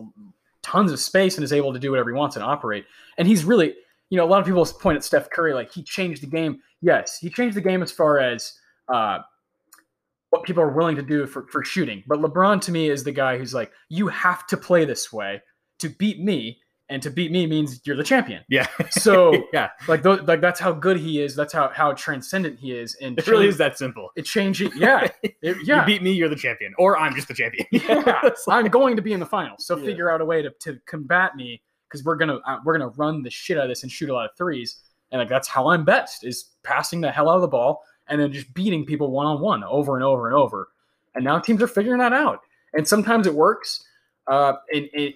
tons of space and is able to do whatever he wants and operate. And he's really, you know, a lot of people point at Steph Curry like he changed the game. Yes, he changed the game as far as uh, what people are willing to do for, for shooting. But LeBron to me is the guy who's like, you have to play this way to beat me. And to beat me means you're the champion. yeah, So yeah, like, like that's how good he is. That's how how transcendent he is. And it really is that simple. It changes. Yeah, it, yeah. You beat me, you're the champion, or I'm just the champion. yeah, like- I'm going to be in the finals. So Yeah. figure out a way to, to combat me because we're gonna uh, we're gonna run the shit out of this and shoot a lot of threes. And like that's how I'm best is passing the hell out of the ball and then just beating people one on one over and over and over. And now teams are figuring that out. And sometimes it works. Uh, and it,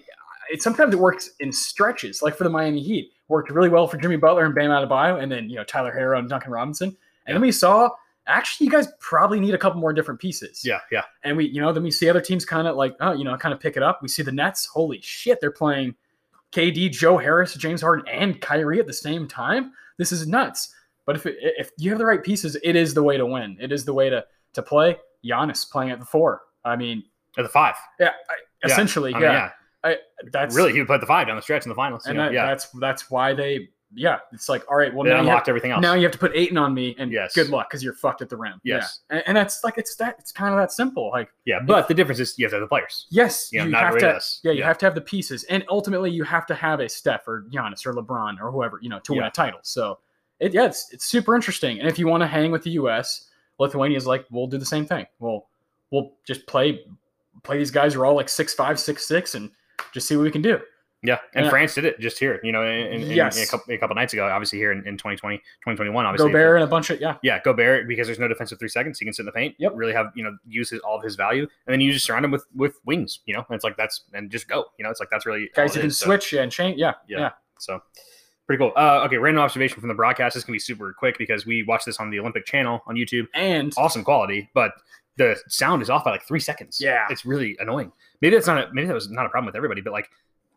it sometimes it works in stretches. Like for the Miami Heat, worked really well for Jimmy Butler and Bam Adebayo, and then you know Tyler Herro and Duncan Robinson. And Yeah. then we saw actually you guys probably need a couple more different pieces. yeah, yeah, And we, you know, then we see other teams kind of like, oh, you know, kind of pick it up. We see the Nets. Holy shit, they're playing KD, Joe Harris, James Harden, and Kyrie at the same time. This is nuts. But if it, if you have the right pieces, it is the way to win. It is the way to to play. Giannis playing at the four. I mean, at the five. yeah, essentially, I mean, yeah. yeah, I, that's really, he would play the five down the stretch in the finals. you and know, that, yeah, that's that's why they, yeah. It's like, all right, well they now you have unlocked everything else. now you have to put Ayton on me, and Yes. good luck because you're fucked at the rim. Yes. yeah. And, and that's like it's that it's kind of that simple. Like yeah, but the difference is you have to have the players. Yes, You know, you not have to. us. Yeah, you Yeah. have to have the pieces, and ultimately you have to have a Steph or Giannis or LeBron or whoever you know to win a title. So, it yeah, it's it's super interesting. And if you want to hang with the U.S., Lithuania is like, we'll do the same thing. We'll we'll just play play these guys who are all like six five, six six, and just see what we can do. Yeah, and Yeah. France did it just here. You know, in, in, Yes. in a, couple, a couple nights ago, obviously here in, in 2020, 2021, obviously. Gobert and a bunch of yeah, Yeah, Gobert because there's no defensive three seconds. He can sit in the paint. Yep. Really have you know use his, all of his value, and then you just surround him with with wings. You know, and it's like that's and just go. You know, it's like that's really guys it can is. So- switch and change. Yeah, Yeah. yeah, So pretty cool. Uh, okay, random observation from the broadcast. This can be super quick because we watched this on the Olympic channel on YouTube. and Awesome quality, but the sound is off by like three seconds. Yeah. it's really annoying. Maybe that's not a, maybe that was not a problem with everybody, but like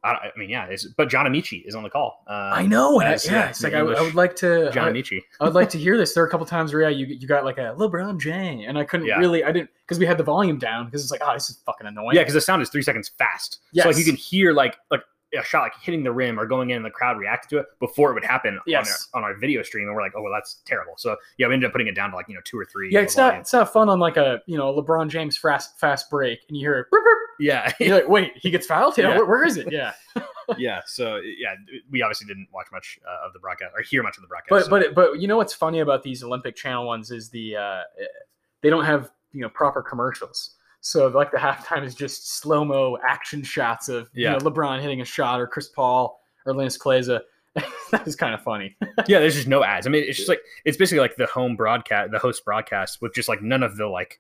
I, I mean, yeah, it's but John Amici is on the call. Uh, I know. and I- as, yeah, yeah, it's like I, would- I would like to. John I- Amici. I would like to hear this. There are a couple times where yeah, you you got like a LeBron James, and I couldn't Yeah. really, I didn't because we had the volume down because it's like, oh, this is fucking annoying. Yeah, because the sound is three seconds fast. Yeah, So like you can hear like like a shot like hitting the rim or going in and the crowd reacted to it before it would happen Yes. on, our, on our video stream and we're like oh well that's terrible so yeah we ended up putting it down to like you know two or three yeah, it's not volume. it's not fun on like a you know LeBron James fast fast break, and you hear it. "Burp, burp." yeah You're like, wait, he gets fouled? Yeah, Yeah. Where, where is it? Yeah, yeah so yeah we obviously didn't watch much uh, of the broadcast or hear much of the broadcast but so- but but you know what's funny about these Olympic Channel ones is the uh, they don't have you know proper commercials. So like the halftime is just slow mo action shots of Yeah. you know LeBron hitting a shot or Chris Paul or Linas Kleiza. that is kind of funny. yeah there's just no ads i mean it's just like it's basically like the home broadcast the host broadcast with just like none of the like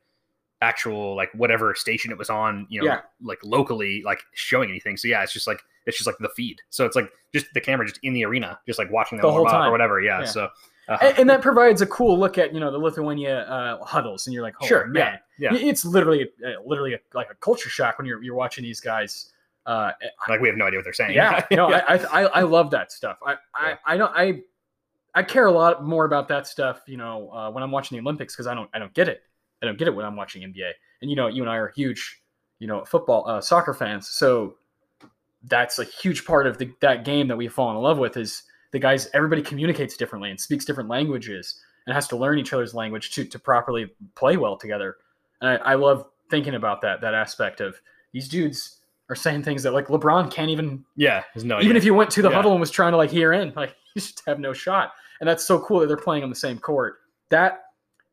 actual like whatever station it was on you know Yeah. like locally like showing anything so yeah it's just like it's just like the feed so it's like just the camera just in the arena just like watching them The whole time. or whatever yeah, Yeah. so uh, and, and that provides a cool look at you know the Lithuania uh, huddles, and you're like, oh, sure man, yeah yeah it's literally uh, literally a, like a culture shock when you're you're watching these guys. Uh, like we have no idea what they're saying yeah, no, yeah. I, I I love that stuff. I I, Yeah. I don't I I care a lot more about that stuff. You know, uh, when I'm watching the Olympics because I don't I don't get it. I don't get it when I'm watching NBA. And you know, you and I are huge, you know, football uh, soccer fans. So that's a huge part of the, that game that we've fallen in love with is the guys. Everybody communicates differently and speaks different languages and has to learn each other's language to to properly play well together. And I, I love thinking about that that aspect of these dudes are saying things that like LeBron can't even Yeah, no. even if you went to the Yeah. huddle and was trying to like hear in, like you just have no shot. And that's so cool that they're playing on the same court. That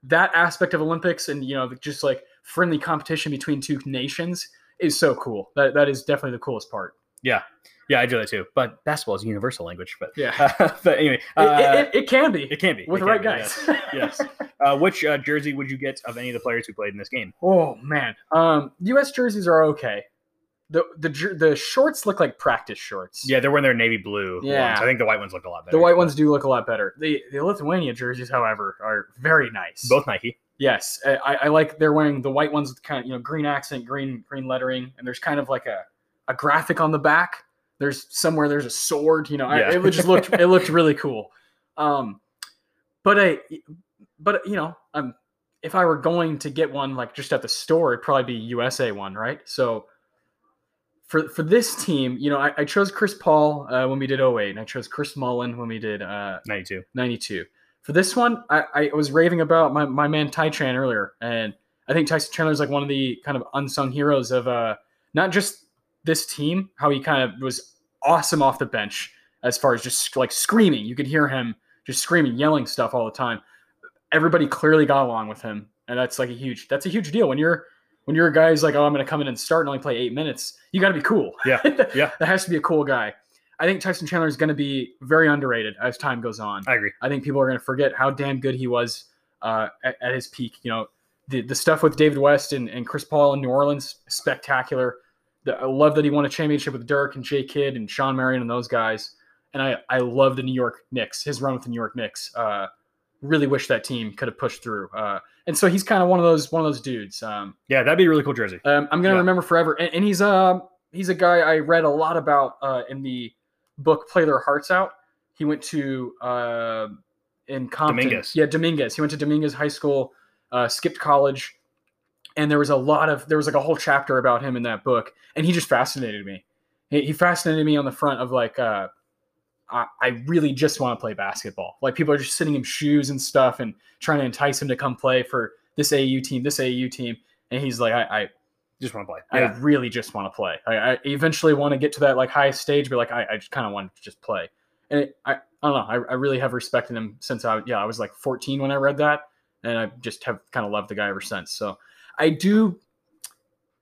that aspect of Olympics and you know just like friendly competition between two nations is so cool. That that is definitely the coolest part. yeah, yeah, I do that too. But basketball is a universal language. But Yeah. but anyway, It- uh, it, it, it can be it can be with It the right be, guys. Yes. yes. Uh, which uh, jersey would you get of any of the players who played in this game? oh man, um, U.S. jerseys are okay. The the the shorts look like practice shorts. Yeah, they're wearing their navy blue. Yeah. ones. I think the white ones look a lot better. The white ones do look a lot better. The the Lithuania jerseys, however, are very nice. both Nike. Yes, I, I like they're wearing the white ones with kind of you know green accent, green green lettering, and there's kind of like a, a graphic on the back. There's somewhere there's a sword. You know, I- it just looked it looked really cool. Um, but I, but you know, um, if I were going to get one like just at the store, it'd probably be USA one, right? So. For, for this team, you know, I, I chose Chris Paul uh, when we did 08, and I chose Chris Mullin when we did uh, 92. 92. For this one, I, I was raving about my, my man Tai Chan earlier, and I think Tyson Chandler is like one of the kind of unsung heroes of uh, not just this team, how he kind of was awesome off the bench as far as just like screaming. You could hear him just screaming, yelling stuff all the time. Everybody clearly got along with him, and that's like a huge that's a huge deal when you're when you're a guy who's like, oh, I'm going to come in and start and only play eight minutes. You got to be cool. Yeah, yeah. that has to be a cool guy. I think Tyson Chandler is going to be very underrated as time goes on. I agree. I think people are going to forget how damn good he was uh, at, at his peak. You know, the the stuff with David West and, and Chris Paul in New Orleans, spectacular. The, I love that he won a championship with Dirk and Jay Kidd and Shawn Marion and those guys. And I, I love the New York Knicks, his run with the New York Knicks. Uh, really wish that team could have pushed through. Uh, and so he's kind of one of those one of those dudes. Um, Yeah, that'd be a really cool jersey. um, I'm gonna Yeah. remember forever. And, and he's uh, he's a guy I read a lot about uh, in the book "Play Their Hearts Out." He went to uh, in Compton. Dominguez. Yeah, Dominguez. He went to Dominguez High School, uh, skipped college, and there was a lot of there was like a whole chapter about him in that book, and he just fascinated me. He, he fascinated me on the front of like. I, I really just want to play basketball. Like people are just sending him shoes and stuff and trying to entice him to come play for this AU team, this AU team. And he's like, I, I Just want to play. I really just want to play. I, I eventually want to get to that like highest stage, but like I, I just kind of want to just play. And it, I, I don't know. I, I really have respected him since I yeah I was like 14 when I read that, and I just have kind of loved the guy ever since. So I do.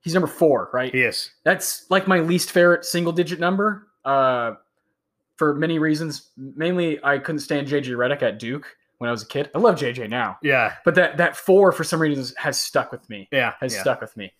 He's number four, right? Yes. That's like my least favorite single digit number. Uh, for many reasons. Mainly, I couldn't stand JJ Redick at Duke when I was a kid. I love JJ now, Yeah. but that that four for some reason has stuck with me. Yeah. Has yeah. stuck with me.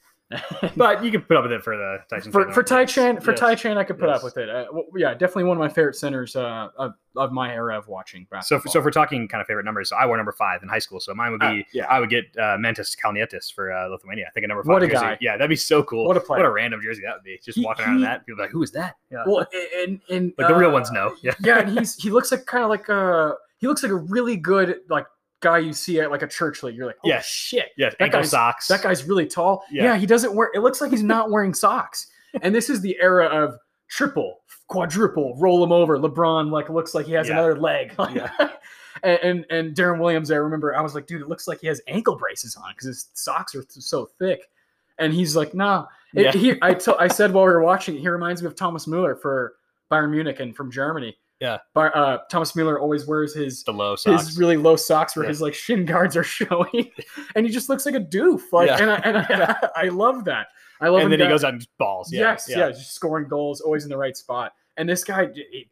But you can put up with it for the Tyson. for, for Tai. Chan, for Yes. Tai Chan, I could put Yes. up with it. Uh, well, yeah, definitely one of my favorite centers uh, of, of my era of watching So, basketball. if- so if we're talking kind of favorite numbers, so I wore number five in high school. So mine would be, Uh, yeah. I would get uh, Mantas Kalnietis for uh, Lithuania. I think a number five. What a jersey. guy. Yeah, that'd be so cool. What a player. What a random jersey that would be. Just He- walking around in that, people be like, who is that? Yeah. well, and and the real uh, ones know. Yeah. yeah, and he's he looks like kind of like a he looks like a really good like guy you see at like a church league. You're like, oh Yes. shit, Yes. That Ankle guy's- socks. that guy's really tall. Yeah. Yeah. he doesn't wear. It looks like he's not wearing socks. And this is the era of triple, quadruple, roll him over. LeBron like looks like he has Yeah. another leg. Yeah. and, and and Deron Williams, I remember I was like, dude, it looks like he has ankle braces on because his socks are th- so thick. And he's like, nah. It- Yeah. he, I, t- I said while we were watching, he reminds me of Thomas Mueller for Bayern Munich and from Germany. Yeah. Bar, uh, Thomas Mueller always wears his the low socks. his really low socks where Yeah. his like shin guards are showing, and he just looks like a doof. Like, Yeah. and, I, and I, I love that. I love. and then he goes on balls. Yeah. yes, yeah. just scoring goals, always in the right spot. And this guy it,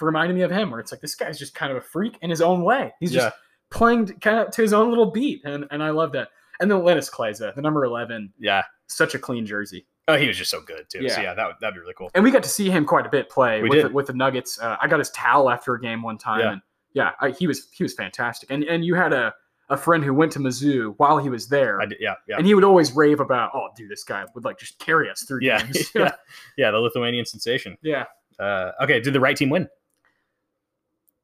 reminded me of him, where it's like this guy's just kind of a freak in his own way. He's just playing kind of to his own little beat, and and I love that. And then Linas Kleiza, the number eleven, Yeah. such a clean jersey. Oh, he was just so good too. So Yeah. yeah, that would that'd be really cool. And we got to see him quite a bit play We with did. the, with the Nuggets. Uh, I got his towel after a game one time, Yeah. and yeah, I, he was he was fantastic. And and you had a a friend who went to Mizzou while he was there, I did, yeah, yeah. and he would always rave about, oh, dude, this guy would like just carry us through Yeah, games. yeah, yeah, the Lithuanian sensation. yeah. Uh, okay, did the right team win?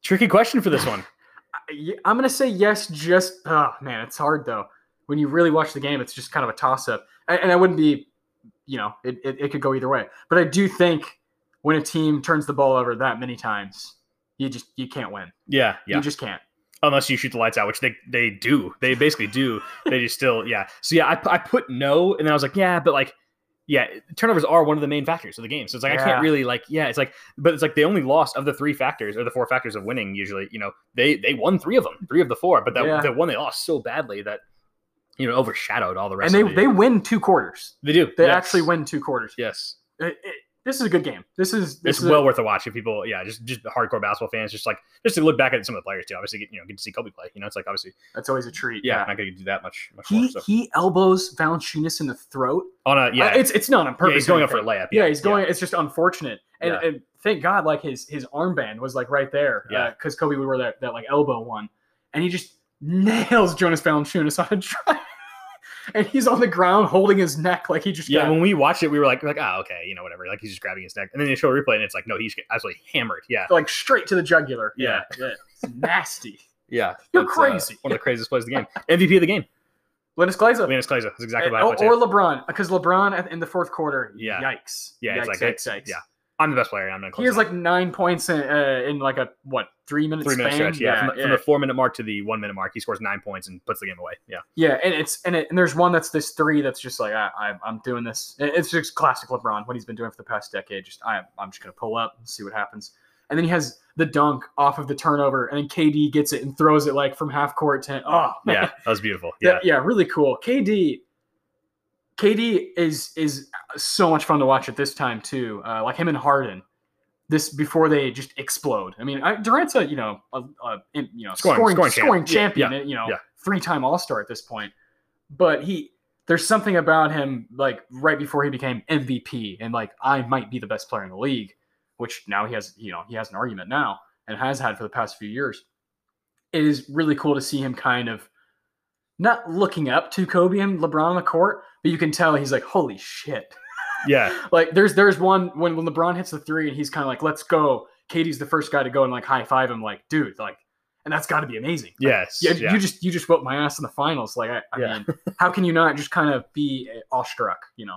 Tricky question for this one. I- I'm gonna say yes. Just oh man, it's hard though. When you really watch the game, it's just kind of a toss up, and, and I wouldn't be, you know, it, it, it could go either way. But I do think when a team turns the ball over that many times, you just you can't win. Yeah, yeah. You just can't. Unless you shoot the lights out, which they they do. They basically do. they just still, yeah. So yeah, I, I put no, and then I was like, yeah, but like, yeah, turnovers are one of the main factors of the game. So it's like I can't really like yeah, it's like but it's like they only lost of the three factors or the four factors of winning usually, you know, they they won three of them, three of the four, but that Yeah. the one they lost so badly that you know overshadowed all the rest and they the they win two quarters. they do. They yes. actually win two quarters. Yes. It- it- this is a good game. This is this It's is well a, worth a watch if people yeah, just just hardcore basketball fans just like just to look back at some of the players too. Obviously get, you know, get to see Kobe play. You know, it's like obviously that's always a treat. yeah, Yeah. not gonna do that much much more. He So he elbows Valanciunas in the throat. on a yeah, Uh, it's it's not on purpose. yeah, he's going up for a layup. Yeah, he's going. It's just unfortunate, and, Yeah. and thank God, like his his armband was like right there. Yeah. because Kobe would wear that that like elbow one, and he just nails Jonas Valanciunas on a drive, and he's on the ground holding his neck like he just Yeah, got- when we watched it, we were like, like, oh, okay, you know, whatever. Like he's just grabbing his neck, and then you show a replay, and it's like, no, he's absolutely hammered. Yeah, like straight to the jugular. Yeah. yeah, yeah. It's nasty. yeah, You're That's, uh, crazy. one of the craziest plays of the game. MVP of the game, Linas Kleiza. Linas Kleiza. That's exactly Uh, what I or, or. LeBron, because LeBron in the fourth quarter. Yeah. Yikes. Yeah, it's Yikes, like yikes, it's- yikes. yeah. I'm the best player. I'm gonna. He has like nine points in, uh, in like a what three minute three minute span? stretch. Yeah, from, the- yeah. from the four minute mark to the one minute mark, he scores nine points and puts the game away. Yeah, Yeah, and it's and, it, and there's one that's this three that's just like I, I I'm doing this. It's just classic LeBron what he's been doing for the past decade. Just I I'm just gonna pull up and see what happens. And then he has the dunk off of the turnover, and then KD gets it and throws it like from half court to oh man. yeah, that was beautiful. yeah, Yeah, yeah, really cool. KD, KD is is so much fun to watch at this time too. Uh, like him and Harden, this before they just explode. I mean, I, Durant's a you know a, a you know Scoring- scoring scoring scoring, champ. Yeah, champion, you know yeah. three time All Star at this point, but he. There's something about him, like right before he became MVP, and like I might be the best player in the league, which now he has, you know, he has an argument now and has had for the past few years. It is really cool to see him kind of not looking up to Kobe and LeBron on the court, but you can tell he's like, holy shit. yeah, like there's there's one when, when LeBron hits the three and he's kind of like, let's go. KD's the first guy to go and like high five him, like, dude, like, and that's got to be amazing. Like, yes, yeah, yeah. you just you just whooped my ass in the finals. Like, I, I Yeah. mean, how can you not just kind of be eh, awestruck? You know?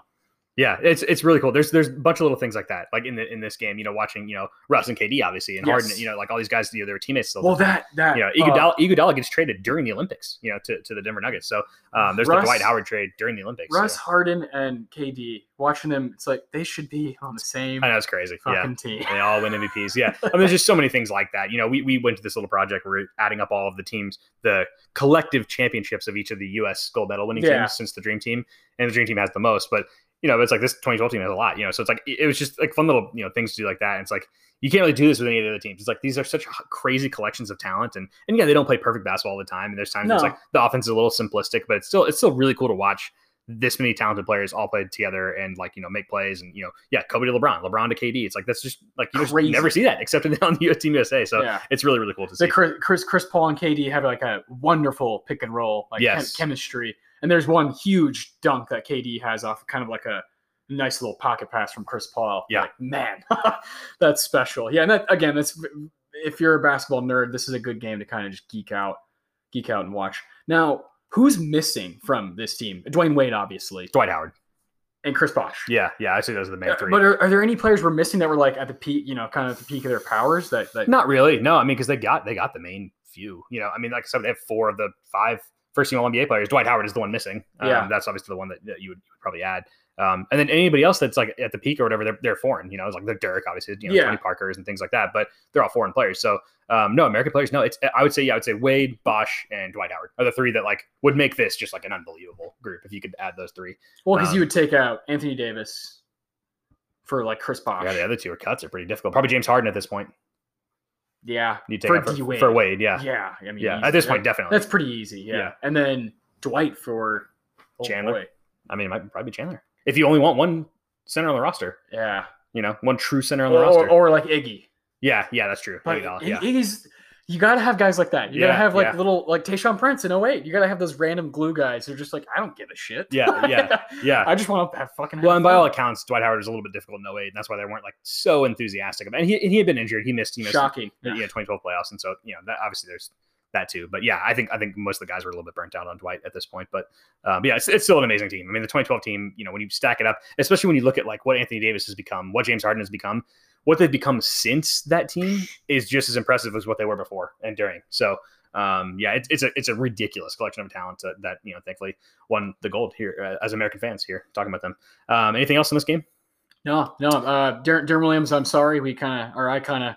Yeah, it's it's really cool. There's there's a bunch of little things like that, like in the in this game. You know, watching you know Russ and KD obviously and Harden. You know, like all these guys. You know, they were teammates still. Well, that that you know, uh, Iguodala, Iguodala gets traded during the Olympics. You know, to, to the Denver Nuggets. So um, there's Russ- the Dwight Howard trade during the Olympics. Russ so. Harden and KD watching them, it's like they should be on the same I know it's crazy. Yeah, team. they all win MVPs. Yeah, I mean, there's just so many things like that. You know, we, we went to this little project where we're adding up all of the teams, the collective championships of each of the U.S. gold medal winning Yeah. teams since the Dream Team, and the Dream Team has the most. But you know, it's like this 2012 team has a lot. You know, so it's like it was just like fun little you know things to do like that. And it's like you can't really do this with any of the other teams. It's like these are such crazy collections of talent, and and yeah, they don't play perfect basketball all the time. And there's times where it's like the offense is a little simplistic, but it's still it's still really cool to watch this many talented players all played together and like you know make plays and you know yeah Kobe to LeBron, LeBron to KD. It's like that's just like you just never see that except on the US Team USA. So yeah. it's really really cool to see. The Chris, Chris Chris Paul and KD have like a wonderful pick and roll, like chem- chemistry. And there's one huge dunk that KD has off kind of like a nice little pocket pass from Chris Paul. Yeah. Like, man, that's special. Yeah, and that again, that's if you're a basketball nerd, this is a good game to kind of just geek out, geek out and watch. Now, who's missing from this team? Dwyane Wade, obviously, Dwight Howard. and Chris Bosh. Yeah, yeah. I see those are the main three. But are, are there any players we're missing that were like at the peak, you know, kind of at the peak of their powers? That, that Not really. No, I mean because they got they got the main few. You know, I mean like I said, they have four of the five first team All NBA players. Dwight Howard is the one missing. Um, Yeah. that's obviously the one that, that you, would, you would probably add. Um, and then anybody else that's like at the peak or whatever, they're, they're foreign. You know, it's like they're Dirk, obviously, you know, Yeah. Tony Parker's and things like that. But they're all foreign players. So um, no American players. No, it's I would say yeah, I would say Wade, Bosh, and Dwight Howard are the three that like would make this just like an unbelievable group if you could add those three. well, because um, you would take out Anthony Davis for like Chris Bosh. Yeah, the other two are cuts are pretty difficult. Probably James Harden at this point. Yeah, You take for for, D-Wade. for Wade. Yeah, Yeah, I mean, yeah. easy. At this That- point, definitely. that's pretty easy. Yeah. Yeah. and then Dwight for oh Chandler. boy. I mean, it might probably be Chandler. If you only want one center on the roster, Yeah, you know, one true center on the or, roster. or, or like Iggy. yeah, yeah, that's true. Like, Iguodala, yeah, Iggy's. You gotta have guys like that. You gotta have like yeah. little like Tayshaun Prince in 08. You gotta have those random glue guys who are just like, I don't give a shit. Yeah, yeah, yeah. I just want to have fucking. Well, and by all accounts, Dwight Howard is a little bit difficult in 08, and that's why they weren't like so enthusiastic about. And he, and he had been injured. He missed, he missed, shocking. yeah. Yeah. 2012 playoffs, and so you know that obviously there's that too. But yeah, I think I think most of the guys were a little bit burnt out on Dwight at this point. But, um, but yeah, it's, it's still an amazing team. I mean, the 2012 team, you know, when you stack it up, especially when you look at like what Anthony Davis has become, what James Harden has become, what they've become since that team is just as impressive as what they were before and during. So um, yeah, it's, it's a it's a ridiculous collection of talent that, that you know thankfully won the gold here uh, as American fans here talking about them. Um, anything else in this game? No, no. Uh, Deron Williams, I'm sorry. We kind of, or I kind of,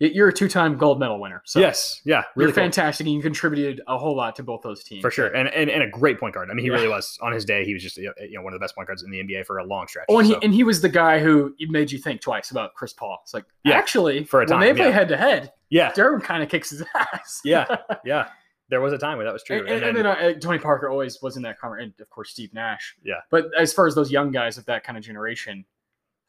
you're a two-time gold medal winner. So yes, yeah, really you're cool. fantastic, and you contributed a whole lot to both those teams for sure, and, and and a great point guard. I mean, he Yeah. really was on his day. He was just you know one of the best point guards in the NBA for a long stretch. Oh, and he and he was the guy who made you think twice about Chris Paul. It's like Yeah, actually, for a when time, they play head to head, yeah, Deron kind of kicks his ass. yeah, yeah. There was a time where that was true. And, and, and then uh, Tony Parker always was in that conversation, and of course Steve Nash. Yeah. But as far as those young guys of that kind of generation,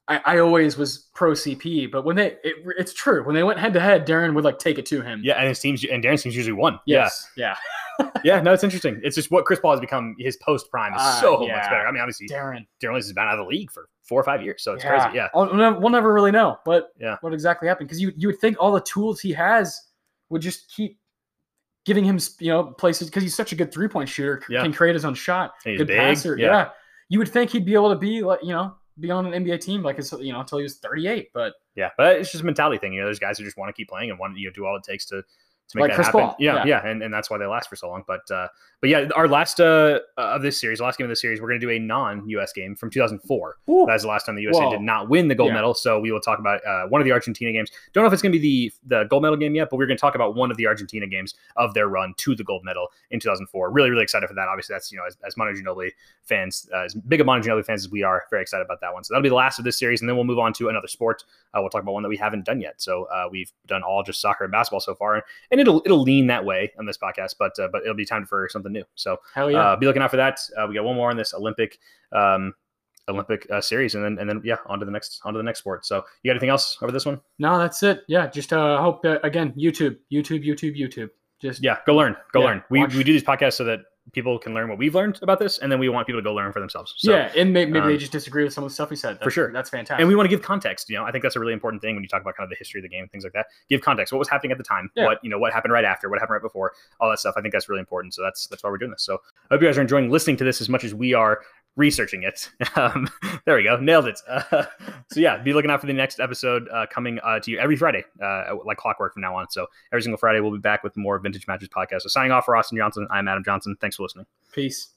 I, I always was pro CP. But when they, it, it's true when they went head to head, Deron would like take it to him. yeah, and his teams and Deron's teams usually won. Yes. Yeah. Yeah, yeah. No, it's interesting. It's just what Chris Paul has become. His post prime is Ah, so yeah. much better. I mean, obviously, Deron. Deron Williams has been out of the league for four or five years, so it's crazy. Yeah, I'll- we'll never- really know what Yeah. what exactly happened because you you would think all the tools he has would just keep giving him you know places because he's such a good three point shooter, Yeah. can create his own shot, he's good big, passer. yeah. Yeah. you would think he'd be able to be like you know be on an NBA team like his, you know until he was thirty eight, but yeah. But it's just a mentality thing. You know, there's guys who just want to keep playing and want you know do all it takes to to make Like that Chris happen. Paul, Yeah, yeah. yeah, and, and that's why they last for so long. But uh, but yeah, our last uh, of this series, last game of this series, we're going to do a non-U.S. game from 2004. Ooh, That's the last time the USA Whoa. did not win the gold Yeah. medal. So we will talk about uh, one of the Argentina games. Don't know if it's going to be the the gold medal game yet, but we're going to talk about one of the Argentina games of their run to the gold medal in 2004. Really, really excited for that. Obviously, that's you know as, as Manu Ginobili fans, uh, as big of Manu Ginobili fans as we are, very excited about that one. So that'll be the last of this series, and then we'll move on to another sport. Uh, we'll talk about one that we haven't done yet. So uh, we've done all just soccer and basketball so far, and, and it'll it'll lean that way on this podcast, but uh, but it'll be time for something new. So hell yeah. uh, be looking out for that. Uh, we got one more on this Olympic um, Olympic uh, series, and then and then yeah, on to the next on to the next sport. So you got anything else over this one? no, that's it. Yeah, just uh, hope uh, again YouTube, YouTube, YouTube, YouTube. Just Yeah, go learn, go Yeah, learn. We watch- we do these podcasts so that people can learn what we've learned about this, and then we want people to go learn for themselves. So, yeah, and maybe, maybe they um, just disagree with some of the stuff we said. That's, sure. that's fantastic. And we want to give context. You know, I think that's a really important thing when you talk about kind of the history of the game and things like that. Give context. What was happening at the time? Yeah. What you know? What happened right after? What happened right before? All that stuff. I think that's really important. So that's that's why we're doing this. So I hope you guys are enjoying listening to this as much as we are researching it. Um, there we go, nailed it. Uh, so yeah, be looking out for the next episode uh, coming uh, to you every Friday, uh, like clockwork from now on. So every single Friday we'll be back with more Vintage Matches podcast. So signing off for Austin Johnson, I'm Adam Johnson. Thanks for listening. Peace.